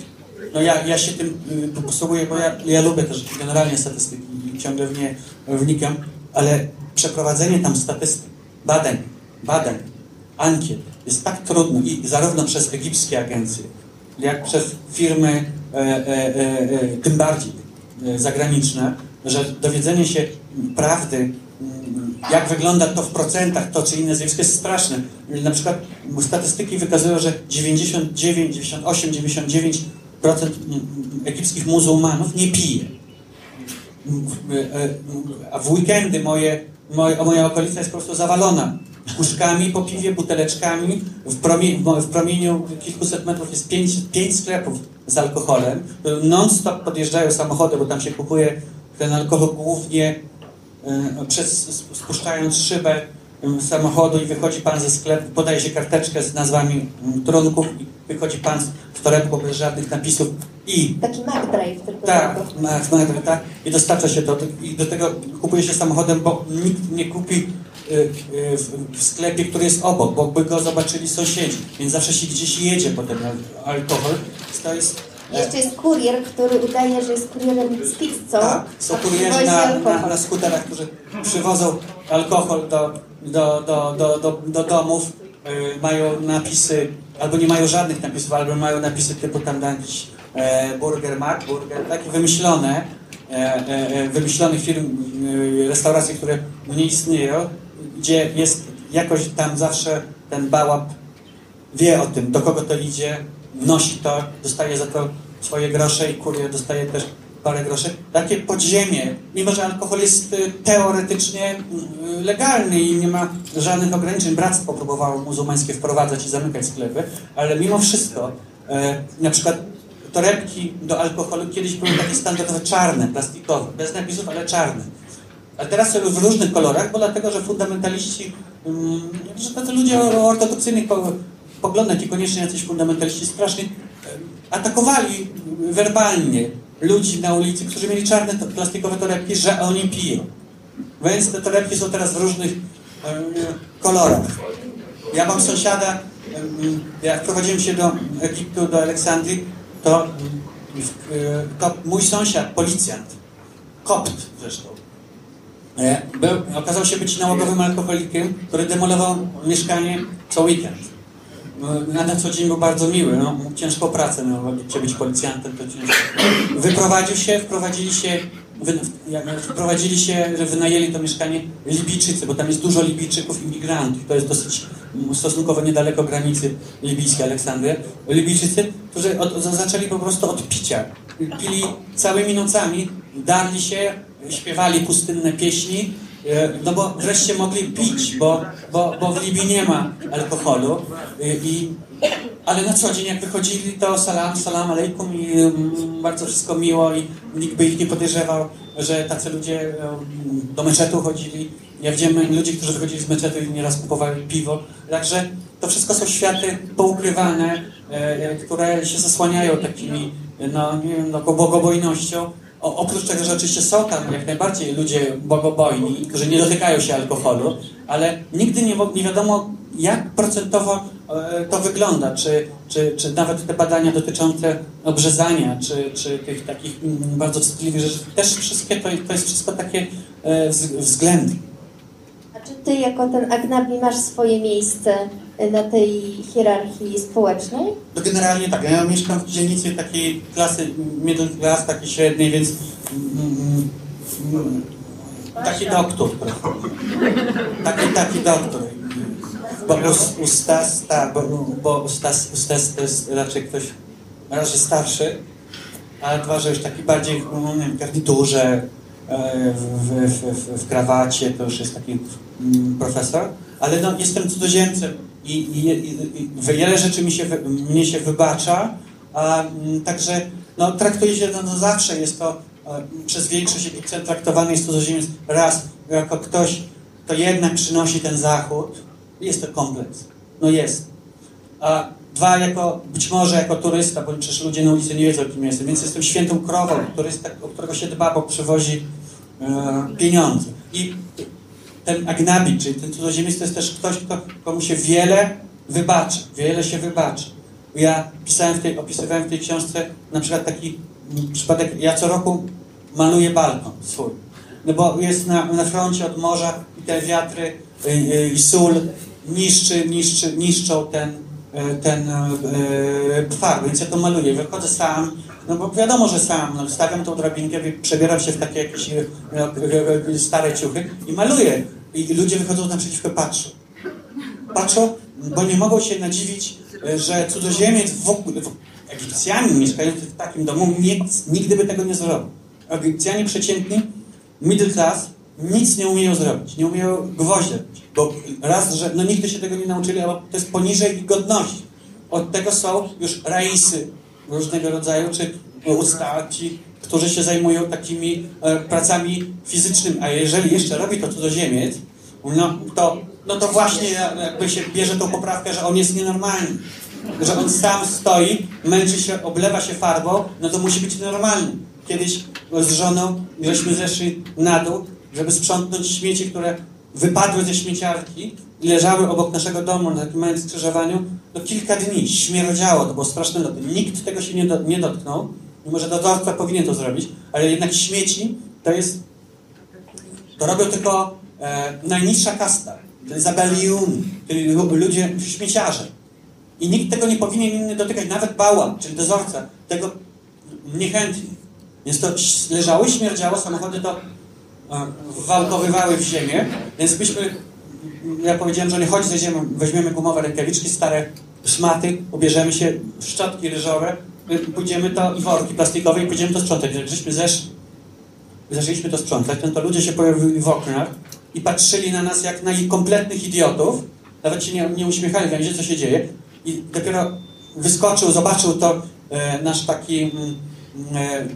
No ja, ja się tym posługuję, bo ja, ja lubię też generalnie statystyki i ciągle w nie wnikam, ale przeprowadzenie tam statystyk, badań, badań, ankiet jest tak trudno i zarówno przez egipskie agencje, jak przez firmy e, e, e, e, tym bardziej e, zagraniczne, że dowiedzenie się prawdy, jak wygląda to w procentach, to czy inne zjawisko jest straszne. Na przykład statystyki wykazują, że 99, 98, 99% mm, egipskich muzułmanów nie pije. A w weekendy moje, moje, moja okolica jest po prostu zawalona puszkami po piwie, buteleczkami. W, promie, w promieniu kilkuset metrów jest pięć, pięć sklepów z alkoholem. Non-stop podjeżdżają samochody, bo tam się kupuje ten alkohol głównie e, przez, spuszczając szybę samochodu i wychodzi pan ze sklepu, podaje się karteczkę z nazwami trunków i wychodzi pan z torebką bez żadnych napisów i Taki McDrive tylko. tak, ma, tak, i dostarcza się do, i do tego kupuje się samochodem, bo nikt nie kupi y, y, w, w sklepie, który jest obok, bo by go zobaczyli sąsiedzi, więc zawsze się gdzieś jedzie po ten al- alkohol. To jest, Jeszcze jest kurier, który udaje, że jest kurierem z pizzą. tak, są a kurierzy na, na, na skuterach, którzy przywożą alkohol do, do, do, do, do, do domów, y, mają napisy, albo nie mają żadnych napisów, albo mają napisy typu tam jakiś e, burger, Mac, burger, takie wymyślone, e, e, e, wymyślonych firm, e, restauracji, które nie istnieją, gdzie jest jakoś tam zawsze ten bałap wie o tym, do kogo to idzie, wnosi to, dostaje za to swoje grosze i kurier dostaje też parę groszy. Takie podziemie, mimo że alkohol jest teoretycznie y, legalny i nie ma żadnych ograniczeń, bractwo próbowało muzułmańskie wprowadzać i zamykać sklepy, ale mimo wszystko e, na przykład torebki do alkoholu kiedyś były takie standardowe czarne, plastikowe, bez napisów, ale czarne. A teraz są w różnych kolorach, bo dlatego, że fundamentaliści, mm, że tacy ludzie ortodoksyjnych poglądach, niekoniecznie jacyś fundamentaliści, strasznie atakowali werbalnie ludzi na ulicy, którzy mieli czarne plastikowe torebki, że oni piją. Więc te torebki są teraz w różnych kolorach. Ja mam sąsiada, jak prowadziłem się do Egiptu, do Aleksandrii, to, e, to mój sąsiad, policjant, kopt zresztą, E, Był, okazał się być nałogowym alkoholikiem, który demolował mieszkanie co weekend. No, Na co dzień był bardzo miły, no, pracę, no, gdzie być policjantem to ciężko. Wyprowadził się, wprowadzili się, wy, wprowadzili się, że wynajęli to mieszkanie Libijczycy, bo tam jest dużo Libijczyków imigrantów. To jest dosyć m, stosunkowo niedaleko granicy libijskiej Aleksandry, Libijczycy, którzy od, za- zaczęli po prostu od picia. Pili całymi nocami, darli się, śpiewali pustynne pieśni, no bo wreszcie mogli pić, bo, bo, bo w Libii nie ma alkoholu. E, I, ale na co dzień jak wychodzili to salam, salam alejkum i mm, bardzo wszystko miło i nikt by ich nie podejrzewał, że tacy ludzie em, do meczetu chodzili. Ja widziałem ludzi, którzy wychodzili z meczetu i nieraz kupowali piwo. Także to wszystko są światy poukrywane, e, które się zasłaniają takimi, no nie wiem, no, bogobojnością. O, oprócz tego, że oczywiście są tam jak najbardziej ludzie bogobojni, którzy nie dotykają się alkoholu, ale nigdy nie, nie wiadomo, jak procentowo e, to wygląda, czy, czy, czy nawet te badania dotyczące obrzezania, czy, czy tych takich mm, bardzo wstydliwych rzeczy, też wszystkie to, to jest wszystko takie e, wz- względy. A czy ty jako ten Agnabi masz swoje miejsce na tej hierarchii społecznej? To generalnie tak, ja mieszkam w dzielnicy takiej klasy middle class, takiej średniej, więc mm, mm, taki doktor, prawda? taki, taki doktor. Bo Ustas, tak, bo, bo Ustas, Ustas to jest raczej ktoś raz, że starszy, a dwa, że już taki bardziej no, nie wiem, w garniturze, e, w, w, w, w krawacie, to już jest taki mm, profesor, ale no, jestem cudzoziemcem i, i, i, wiele rzeczy mi się, mnie się wybacza, a mm, także no, traktuje się, no, no zawsze jest to e, przez większość Egipcjan traktowany jest cudzoziemiec. Raz jako ktoś, kto jednak przynosi ten zachód, jest to kompleks, no jest. A dwa, jako, być może jako turysta, bo przecież ludzie na ulicy nie wiedzą, kim jestem, więc jestem świętą krową, turysta, o którego się dba, bo przywozi e, pieniądze. I ten agnabi, czyli ten cudzoziemiec, to jest też ktoś, kto, komu się wiele wybacza, wiele się wybacza. Ja pisałem w tej, opisywałem w tej książce na przykład taki przypadek, ja co roku maluję balkon swój. No bo jest na, na froncie od morza i te wiatry y, y, i sól niszczy, niszczy, niszczą ten, y, ten y, farb, więc ja to maluję. Wychodzę sam, no bo wiadomo, że sam, no, stawiam tą drabinkę, przebieram się w takie jakieś y, y, y, stare ciuchy i maluję. I ludzie wychodzą naprzeciwko, patrzą. Patrzą, bo nie mogą się nadziwić, że cudzoziemiec w w- Egipcjanin mieszkający w takim domu nigdy by tego nie zrobił. Egipcjanie przeciętni, middle class, nic nie umieją zrobić. Nie umieją gwoździa. Bo raz, że no nigdy się tego nie nauczyli, ale to jest poniżej ich godności. Od tego są już raisy różnego rodzaju, czy ustaci, którzy się zajmują takimi e, pracami fizycznymi. A jeżeli jeszcze robi to cudzoziemiec, no to, no to właśnie jakby się bierze tą poprawkę, że on jest nienormalny. Że on sam stoi, męczy się, oblewa się farbą, no to musi być normalny. Kiedyś z żoną żeśmy zeszli na dół, żeby sprzątnąć śmieci, które wypadły ze śmieciarki leżały obok naszego domu na takim małym skrzyżowaniu. No kilka dni śmierdziało, to było straszne loty. Nikt tego się nie, do, nie dotknął, mimo że dozorca powinien to zrobić, ale jednak śmieci to jest to robią tylko e, najniższa kasta, zabeliuni, czyli lu- ludzie, śmieciarze. I nikt tego nie powinien inny dotykać, nawet bałam, czyli dozorca, tego niechętnie. Więc to i śmierdziało, samochody to e, wałkowywały w ziemię, więc myśmy, ja powiedziałem, że nie chodź, weźmiemy, weźmiemy gumowe rękawiczki, stare szmaty, ubierzemy się szczotki ryżowe, pójdziemy to i worki plastikowe i pójdziemy to sprzątać. Jak żeśmy zeszli, zaczęliśmy to sprzątać, no to ludzie się pojawili w oknach i patrzyli na nas jak na kompletnych idiotów. Nawet się nie, nie uśmiechali, wiedzieli co się dzieje. I dopiero wyskoczył, zobaczył to e, nasz taki mm, e,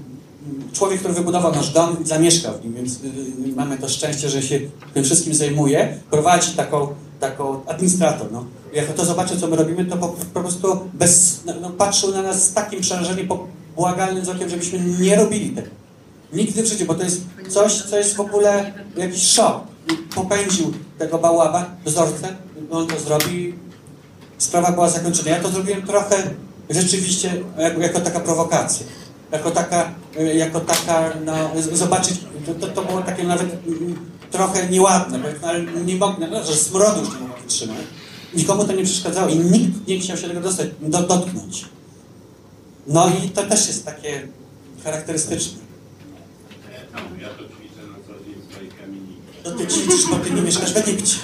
człowiek, który wybudował nasz dom i zamieszkał w nim, więc y, y, mamy to szczęście, że się tym wszystkim zajmuje. Prowadzi taką, taką administrator. No. Jak to zobaczył, co my robimy, to po, po prostu bez, no, no, patrzył na nas z takim przerażeniem, błagalnym wzrokiem, żebyśmy nie robili tego. Nigdy w życiu, bo to jest coś, co jest w ogóle jakiś szok. Popędził tego bałaba, dozorcę, on to zrobi, sprawa była zakończona. Ja to zrobiłem trochę rzeczywiście jako, jako taka prowokacja. Jako taka, y, jako taka no, zobaczyć, to, to, to było takie nawet mm, trochę nieładne, bo no, ale nie mogę, no, że smrodu już nie mogę wytrzymać. Nikomu to nie przeszkadzało i nikt nie chciał się tego dostać, do, dotknąć. No i to też jest takie charakterystyczne. Ja to ćwiczę na co dzień. No ty ćwiczysz, bo ty nie mieszkasz w Egipcie.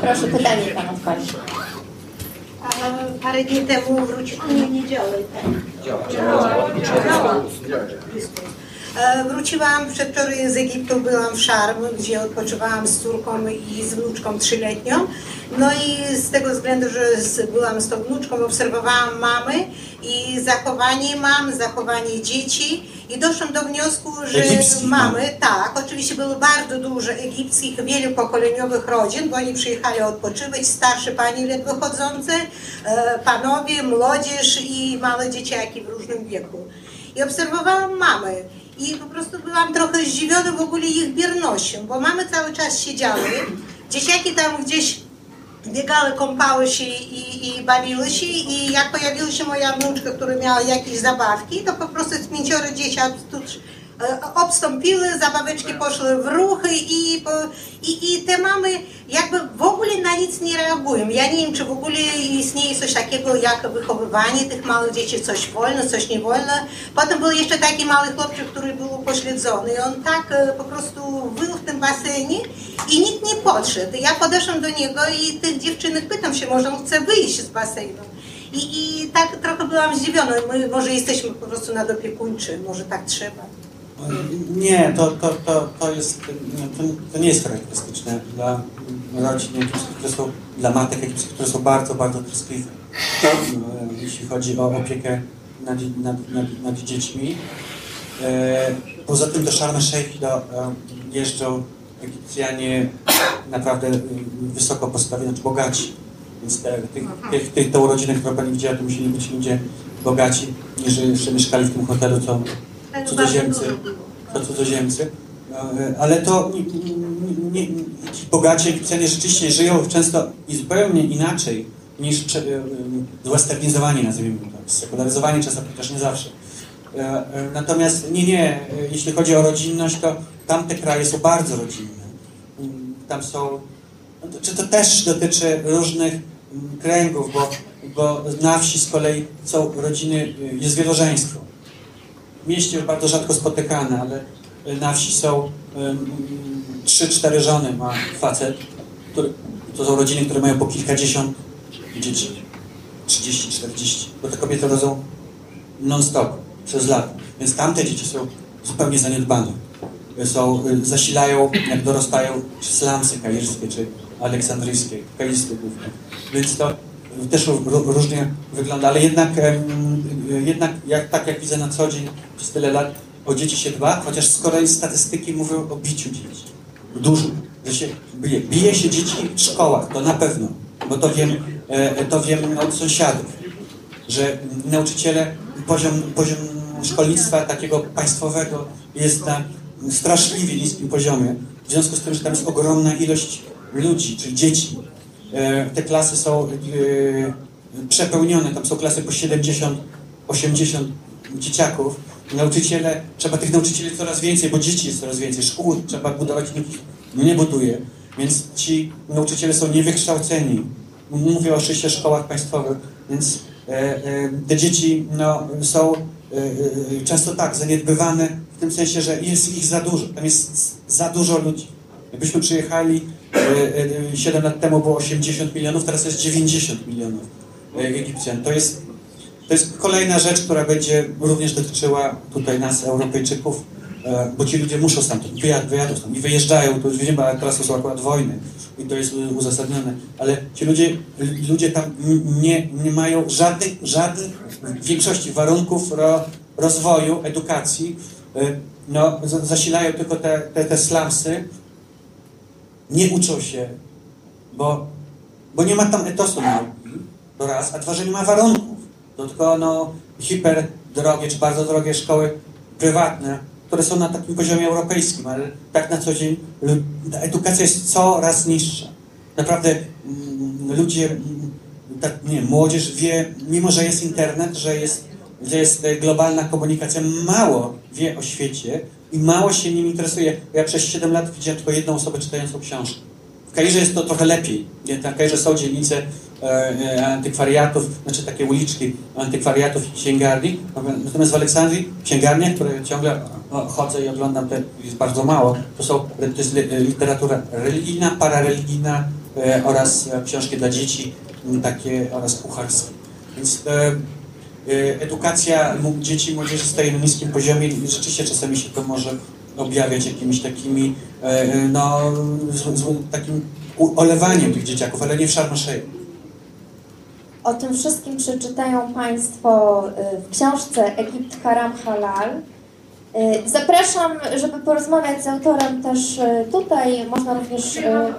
Proszę, pytanie pan od pani. A parę dni temu wróciłam, nie, nie działa, tak? E, Wróciłam przedwczoraj z Egiptu, byłam w Szarm, gdzie odpoczywałam z córką i z wnuczką trzyletnią. No i z tego względu, że byłam z tą wnuczką, obserwowałam mamy i zachowanie mam, zachowanie dzieci i doszłam do wniosku, że Egipskich mamy, tak, oczywiście było bardzo dużo egipskich, wielopokoleniowych rodzin, bo oni przyjechali odpoczywać, starsze pani ledwo chodzące, e, panowie, młodzież i małe dzieciaki w różnym wieku. I obserwowałam mamy. I po prostu byłam trochę zdziwiona w ogóle ich biernością, bo mamy cały czas siedziały, dzieciaki tam gdzieś biegały, kąpały się i, i bawiły się. I jak pojawiła się moja wnuczka, która miała jakieś zabawki, to po prostu pięcioro dzieci obstąpiły, zabaweczki poszły w ruchy i, i, i te mamy jakby w ogóle na nic nie reagują. Ja nie wiem, czy w ogóle istnieje coś takiego jak wychowywanie tych małych dzieci, coś wolno, coś nie wolno. Potem był jeszcze taki mały chłopczyk, który był upośledzony i on tak e, po prostu był w tym basenie i nikt nie podszedł. Ja podeszłam do niego i tych dziewczynek pytam się, może on chce wyjść z basenu. I, I tak trochę byłam zdziwiona. My może jesteśmy po prostu nadopiekuńczy, może tak trzeba. Nie, to, to, to, to jest, to, to nie jest charakterystyczne dla rodzin egipskich, które są, dla matek egipskich, które są bardzo, bardzo troskliwe, jeśli chodzi o opiekę nad, nad, nad, nad dziećmi. E, Poza tym do Sharm el-Sheikh do, jeżdżą Egipcjanie naprawdę e, wysoko postawieni, znaczy bogaci. Więc te, tych, tych, tych, tą rodzinę, którą pani widziała, to musieli być ludzie bogaci, jeszcze mieszkali w tym hotelu, co cudzoziemcy, dużo było. to cudzoziemcy. Ale to nie, nie, ci bogaci Egipcjanie rzeczywiście żyją często i zupełnie inaczej niż e, e, zwesternizowani, nazwijmy to, sekularyzowani czasem, chociaż nie zawsze. E, Natomiast nie, nie, jeśli chodzi o rodzinność, to tamte kraje są bardzo rodzinne. Mm, Tam są, no to- czy to też dotyczy różnych mm, kręgów, bo, bo na wsi z kolei są rodziny, jest wielożeństwo w mieście bardzo rzadko spotykane, ale na wsi są trzy, cztery żony ma facet, który, to są rodziny, które mają po kilkadziesiąt dzieci, 30, 40, bo te kobiety rodzą non-stop, przez lata, więc tamte dzieci są zupełnie zaniedbane. Są, y, zasilają, jak dorastają, czy slumsy kairskie, czy aleksandryjskie, kairskie głównie. Więc to też ró- różnie wygląda, ale jednak, y, jednak jak, tak jak widzę na co dzień przez tyle lat, o dzieci się dba, chociaż z kolei statystyki mówią o biciu dzieci. Dużo. Że się bije. bije się dzieci w szkołach, to na pewno, bo to wiem, e, to wiem od sąsiadów, że nauczyciele, poziom, poziom szkolnictwa takiego państwowego jest na straszliwie niskim poziomie, w związku z tym, że tam jest ogromna ilość ludzi, czyli dzieci. E, Te klasy są e, przepełnione, tam są klasy po 70, 80 dzieciaków. Nauczyciele, trzeba tych nauczycieli coraz więcej, bo dzieci jest coraz więcej, szkół trzeba budować, nie buduje. Więc ci nauczyciele są niewykształceni. Mówię o oczywiście szkołach państwowych, więc e, te dzieci no, są często tak zaniedbywane w tym sensie, że jest ich za dużo. Tam jest za dużo ludzi. Jakbyśmy przyjechali e, e, 7 lat temu było 80 milionów, teraz jest 90 milionów e, Egipcjan. To jest, to jest kolejna rzecz, która będzie również dotyczyła tutaj nas, Europejczyków, e, bo ci ludzie muszą stamtąd, wyjad, wyjadą stąd i wyjeżdżają, to już widzimy, ale teraz to są akurat wojny i to jest uzasadnione, ale ci ludzie, ludzie tam nie, nie mają żadnych, żadnych w większości warunków ro, rozwoju, edukacji, e, no, za- zasilają tylko te, te, te slumsy, nie uczą się, bo, bo nie ma tam etosu nauki, to raz, a dwa, że nie ma warunków. To tylko no, hiper drogie czy bardzo drogie szkoły prywatne, które są na takim poziomie europejskim, ale tak na co dzień ta edukacja jest coraz niższa. Naprawdę mm, ludzie, mm, tak, nie, młodzież wie, mimo że jest internet, że jest, że jest e, globalna komunikacja, mało wie o świecie i mało się nim interesuje. Ja przez 7 lat widziałem tylko jedną osobę czytającą książkę. W Kairze jest to trochę lepiej. Nie? Na Kairze są dzielnice e, e, antykwariatów, znaczy takie uliczki antykwariatów i księgarni. Natomiast w Aleksandrii księgarnie, które ciągle no, chodzę i oglądam, jest bardzo mało. To są to jest li- literatura religijna, parareligijna, oraz książki dla dzieci, takie oraz kucharskie. Więc edukacja dzieci i młodzieży staje na niskim poziomie i rzeczywiście czasami się to może objawiać jakimiś takimi, e, e, no, z, z, takim olewaniem tych dzieciaków, ale nie w szarmaszej. O tym wszystkim przeczytają Państwo y, w książce Egipt Haram Halal. Y, Zapraszam, żeby porozmawiać z autorem też y, tutaj. Można również. y, Chciałam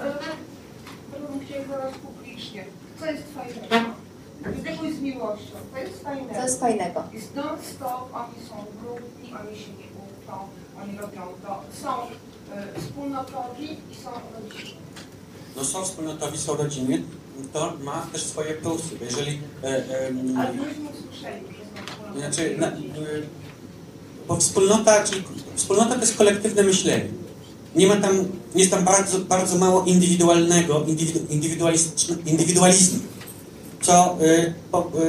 publicznie. Co jest fajnego? Zdechój z miłością. To jest fajnego. Co jest fajnego? Jest non-stop, oni są brudni, oni się nie uczą, oni robią to. Są y, wspólnotowi i są rodzinni. No są wspólnotowi, są rodziny, to ma też swoje plusy, bo jeżeli... E, e, Ale myśmy usłyszeli, że są wspólnotowi. Znaczy, na, y, bo wspólnota, czyli wspólnota to jest kolektywne myślenie. Nie ma tam, jest tam bardzo, bardzo mało indywidualnego, indywidu, indywidualizmu, co, y,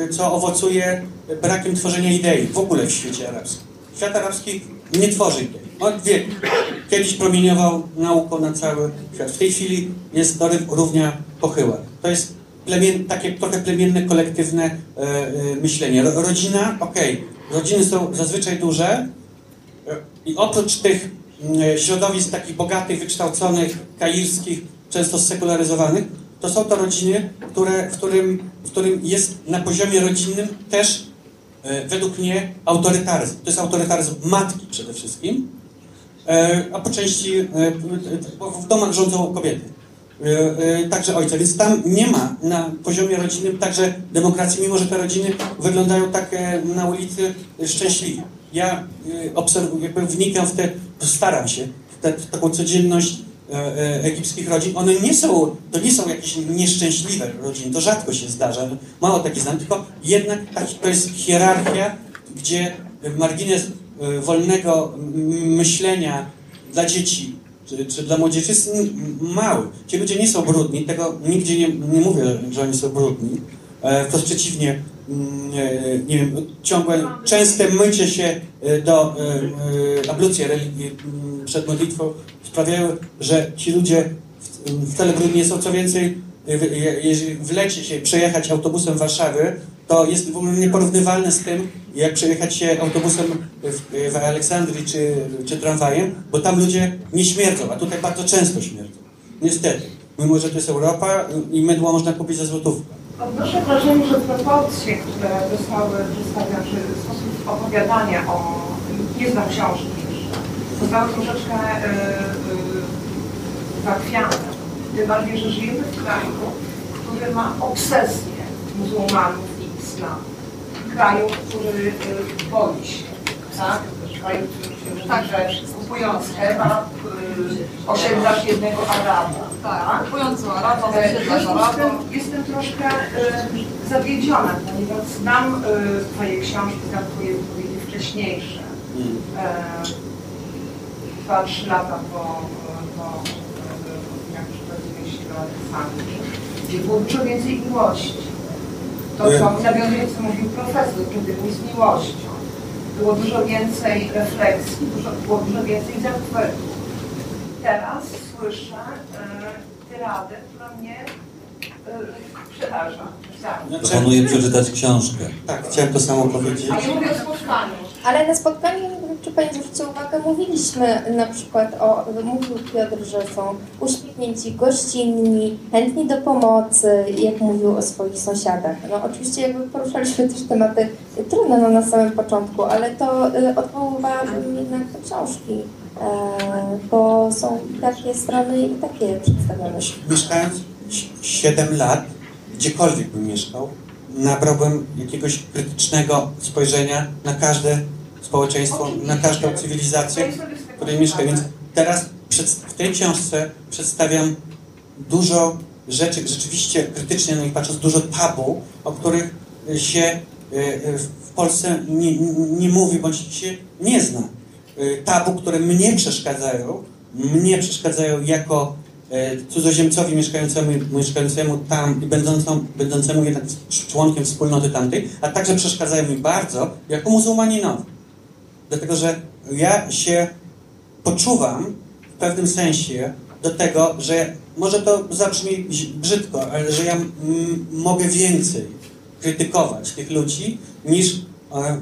y, co owocuje brakiem tworzenia idei w ogóle w świecie arabskim. Świat arabski nie tworzy idei. Od wieku. Kiedyś promieniował nauką na cały świat. W tej chwili jest ry- równia pochyła. To jest plemien, takie trochę plemienne, kolektywne e, e, myślenie. Ro, rodzina, okej, rodziny są zazwyczaj duże e, i oprócz tych środowisk takich bogatych, wykształconych, kairskich, często sekularyzowanych, to są to rodziny, które, w, którym, w którym jest na poziomie rodzinnym też e, według mnie autorytaryzm. To jest autorytaryzm matki przede wszystkim, e, a po części e, w domach rządzą kobiety. Także ojca, więc tam nie ma na poziomie rodzinnym także demokracji, mimo że te rodziny wyglądają tak na ulicy szczęśliwie. Ja obserwuję, wnikam w te, staram się, w, te, w taką codzienność egipskich rodzin. One nie są, to nie są jakieś nieszczęśliwe rodziny, to rzadko się zdarza, mało takich znam, tylko jednak to jest hierarchia, gdzie margines e, wolnego myślenia dla dzieci czy, czy dla młodzieży jest mały. Ci ludzie nie są brudni, tego nigdzie nie, nie mówię, że oni są brudni. E, Wprost przeciwnie, e, nie wiem, ciągłe, częste mycie się e, do e, e, ablucji religii przed modlitwą sprawiają, że ci ludzie w- wcale brudni nie są. Co więcej, e, w- je- jeżeli wlecie się przejechać autobusem Warszawy, to jest w ogóle nieporównywalne z tym, jak przejechać się autobusem w, w Aleksandrii czy, czy tramwajem, bo tam ludzie nie śmierdzą, a tutaj bardzo często śmierdzą. Niestety. Mimo, że to jest Europa i mydło można kupić za złotówkę. Odnoszę wrażenie, że proporcje, które zostały przedstawione, czy sposób opowiadania o... Nie znam książki Zostały troszeczkę y, y, zachwiane. Tym bardziej, że żyjemy w kraju, który ma obsesję muzułmanów i islamu. Kraju, który y, boi się. Tak? Kraju, który także kupując kebab, osiedlasz jednego Araba. Tak, kupując u Araba, E, W zasiedlasz związku z Araba. jestem troszkę e, zawiedziona, ponieważ znam e, Twoje książki, znam Twoje wypowiedzi wcześniejsze. E, Dwa, trzy lata po, po jak przechodziłeś do Aleksandrii, gdzie było dużo więcej miłości. To, co nawiązuje, co mówił profesor, kiedy był z miłością. Było dużo więcej refleksji, dużo, było dużo więcej zachwytu. Teraz słyszę e, tyradę, która mnie e, przeraża. Proponuję przeczytać książkę. tak, chciałem to samo powiedzieć. A nie mówię o spotkaniu. Ale na spotkaniu, czy Pani zwrócił uwagę, mówiliśmy na przykład o, mówił Piotr, że są uśmiechnięci, gościnni, chętni do pomocy, jak mówił o swoich sąsiadach. No oczywiście jakby poruszaliśmy też tematy trudne no, na samym początku, ale to y, odwoływałabym jednak do książki, e, bo są takie strony i takie przedstawione. Mieszkając 7 lat, gdziekolwiek bym mieszkał, nabrałbym jakiegoś krytycznego spojrzenia na każde społeczeństwo, na każdą cywilizację, w której mieszkam. Więc teraz w tej książce przedstawiam dużo rzeczy rzeczywiście krytycznie na nich patrząc, dużo tabu, o których się e, e, w Polsce nie, nie mówi bądź się nie zna. E, Tabu, które mnie przeszkadzają, mnie przeszkadzają jako cudzoziemcowi mieszkającemu, mieszkającemu tam i będącą, będącemu jednak członkiem wspólnoty tamtej, a także przeszkadzają mi bardzo jako muzułmaninowi. Dlatego, że ja się poczuwam w pewnym sensie do tego, że może to zabrzmi brzydko, ale że ja mm, mogę więcej krytykować tych ludzi niż e, e, e,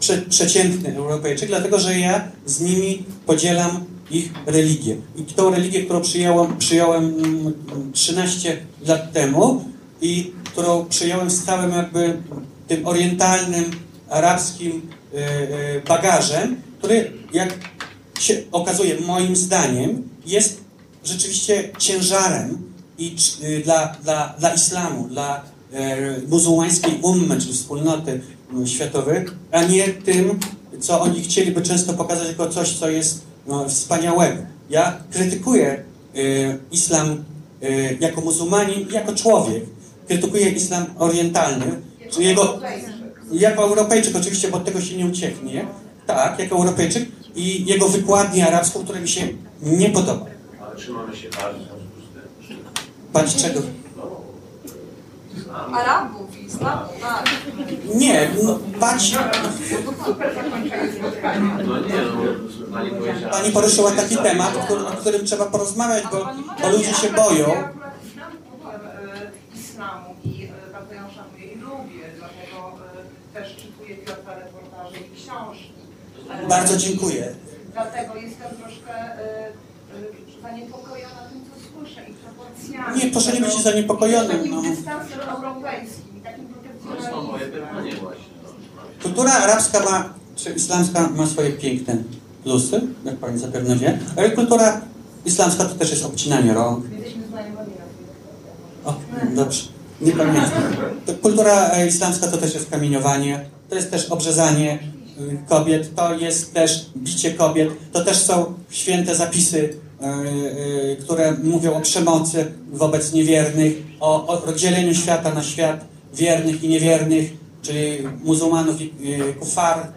prze, przeciętny Europejczyk, dlatego że ja z nimi podzielam ich religię. I tą religię, którą przyjąłem, przyjąłem mm, 13 lat temu i którą przyjąłem z całym jakby tym orientalnym, arabskim bagażem, który jak się okazuje, moim zdaniem, jest rzeczywiście ciężarem i y, dla, dla, dla islamu, dla e, muzułmańskiej ummy, czyli wspólnoty światowej, a nie tym, co oni chcieliby często pokazać jako coś, co jest no, wspaniałego. Ja krytykuję e, islam e, jako muzułmanin, jako człowiek. Krytykuję islam orientalny, czyli jego, jako Europejczyk oczywiście, bo od tego się nie ucieknie. Tak, jako Europejczyk i jego wykładnię arabską, która mi się nie podoba. Ale czy mamy się bać w związku z tym? Bać czego? Arabów i islamu, tak. Nie, no, bać... No nie, no, pani powiedziała... Pani poruszyła taki temat, o którym, o którym trzeba porozmawiać, bo, bo ludzie się boją. Ja akurat znam problem e, islamu i e, bardzo ją szanuję i lubię, dlatego e, też czytuję Piotra reportaże i książki. Bardzo dziękuję. Dlatego jestem troszkę e, zaniepokojona tym, co słyszę i proporcjami. Nie, proszę nie być zaniepokojonym, Takim no. dystansem europejskim, takim To jest to moje protekcjonalizmem. pytanie właśnie. Kultura arabska ma, czy islamska ma swoje piękne plusy, jak pani zapewne wie, ale kultura islamska to też jest obcinanie rąk, Jesteśmy znajomymi na tym. O, dobrze. Nie pamiętam. Kultura e, islamska to też jest kamieniowanie, to jest też obrzezanie y, kobiet, to jest też bicie kobiet, to też są święte zapisy, y, y, które mówią o przemocy wobec niewiernych, o, rozdzieleniu świata na świat wiernych i niewiernych, czyli muzułmanów i y, kufar.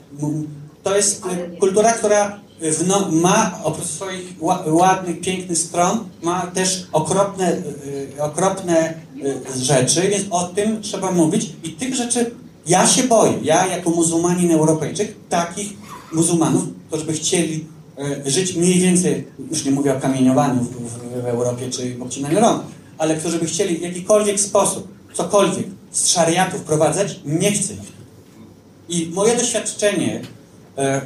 To jest y, kultura, która no, ma oprócz swoich ła, ładnych, pięknych stron, ma też okropne, y, y, okropne y, rzeczy, więc o tym trzeba mówić i tych rzeczy ja się boję. Ja jako muzułmanin Europejczyk, takich muzułmanów, którzy by chcieli y, żyć mniej więcej, już nie mówię o kamieniowaniu w, w, w Europie czy obcinaniu rąk, ale którzy by chcieli w jakikolwiek sposób, cokolwiek z szariatu wprowadzać, nie chcę ich. I moje doświadczenie e,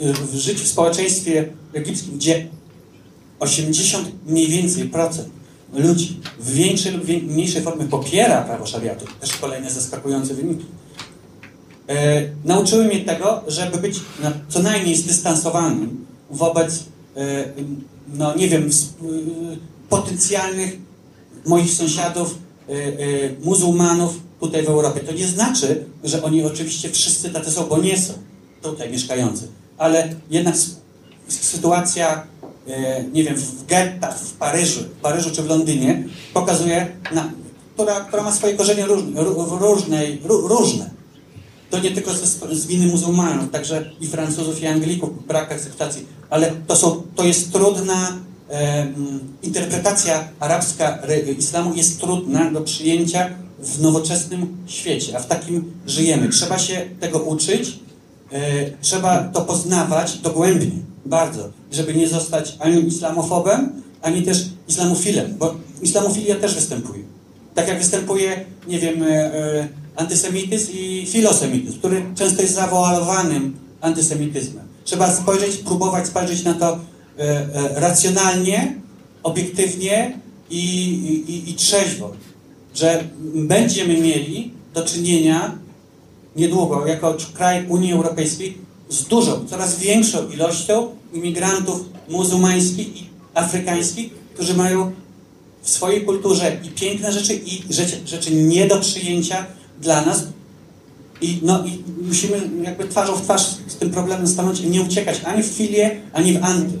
w życiu w społeczeństwie egipskim, gdzie 80 mniej więcej procent ludzi w większej lub mniejszej formie popiera prawo szariatu, też kolejne zaskakujące wyniki, e, nauczyły mnie tego, żeby być co najmniej zdystansowanym wobec, e, no nie wiem, y, potencjalnych moich sąsiadów, muzułmanów tutaj w Europie. To nie znaczy, że oni oczywiście wszyscy tacy są, bo nie są tutaj mieszkający. Ale jednak sytuacja, nie wiem, w gettach w Paryżu, w Paryżu czy w Londynie pokazuje, na, która, która ma swoje korzenie różne, ró- różnej, ró- różne. To nie tylko z, z winy muzułmanów, także i Francuzów, i Anglików, brak akceptacji, ale to, są, to jest trudna e, interpretacja arabska islamu jest trudna do przyjęcia w nowoczesnym świecie, a w takim żyjemy. Trzeba się tego uczyć, e, trzeba to poznawać dogłębnie, bardzo, żeby nie zostać ani islamofobem, ani też islamofilem, bo islamofilia też występuje. Tak jak występuje, nie wiem, e, e, antysemityzm i filosemityzm, który często jest zawoalowanym antysemityzmem. Trzeba spojrzeć, próbować spojrzeć na to e, e, racjonalnie, obiektywnie i, i, i trzeźwo, że będziemy mieli do czynienia niedługo, jako kraj Unii Europejskiej, z dużą, coraz większą ilością imigrantów muzułmańskich i afrykańskich, którzy mają w swojej kulturze i piękne rzeczy, i rzeczy, rzeczy nie do przyjęcia dla nas. I, no, I musimy jakby twarzą w twarz z tym problemem stanąć i nie uciekać ani w filię, ani w anty.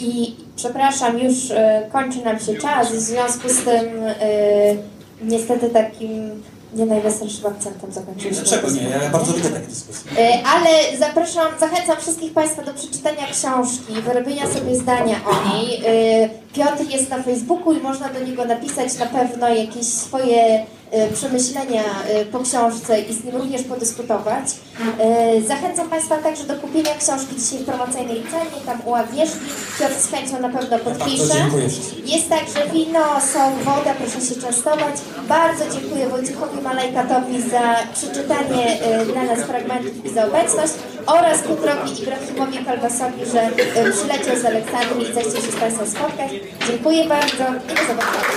I przepraszam, już e, kończy nam się czas, w związku z tym e, niestety takim nie najweselszym akcentem zakończyliśmy. Dlaczego nie? Ja bardzo lubię takie dyskusje. E, Ale zapraszam, zachęcam wszystkich Państwa do przeczytania książki, wyrobienia sobie zdania o niej. Piotr jest na Facebooku i można do niego napisać na pewno jakieś swoje przemyślenia e, po książce i z nim również podyskutować. E, Zachęcam Państwa także do kupienia książki dzisiaj w promocyjnej cenie, tam u Agnieszki. Piotr z chęcią na pewno podpisze. Jest także wino, są woda, proszę się częstować. Bardzo dziękuję Wojciechowi Malajkatowi za przeczytanie e, dla nas fragmentów i za obecność oraz Piotrowi Ibrahimowi Kalbasowi, że e, przyleciał z Aleksandrii i zechciał się z Państwem spotkać. Dziękuję bardzo i do zobaczenia.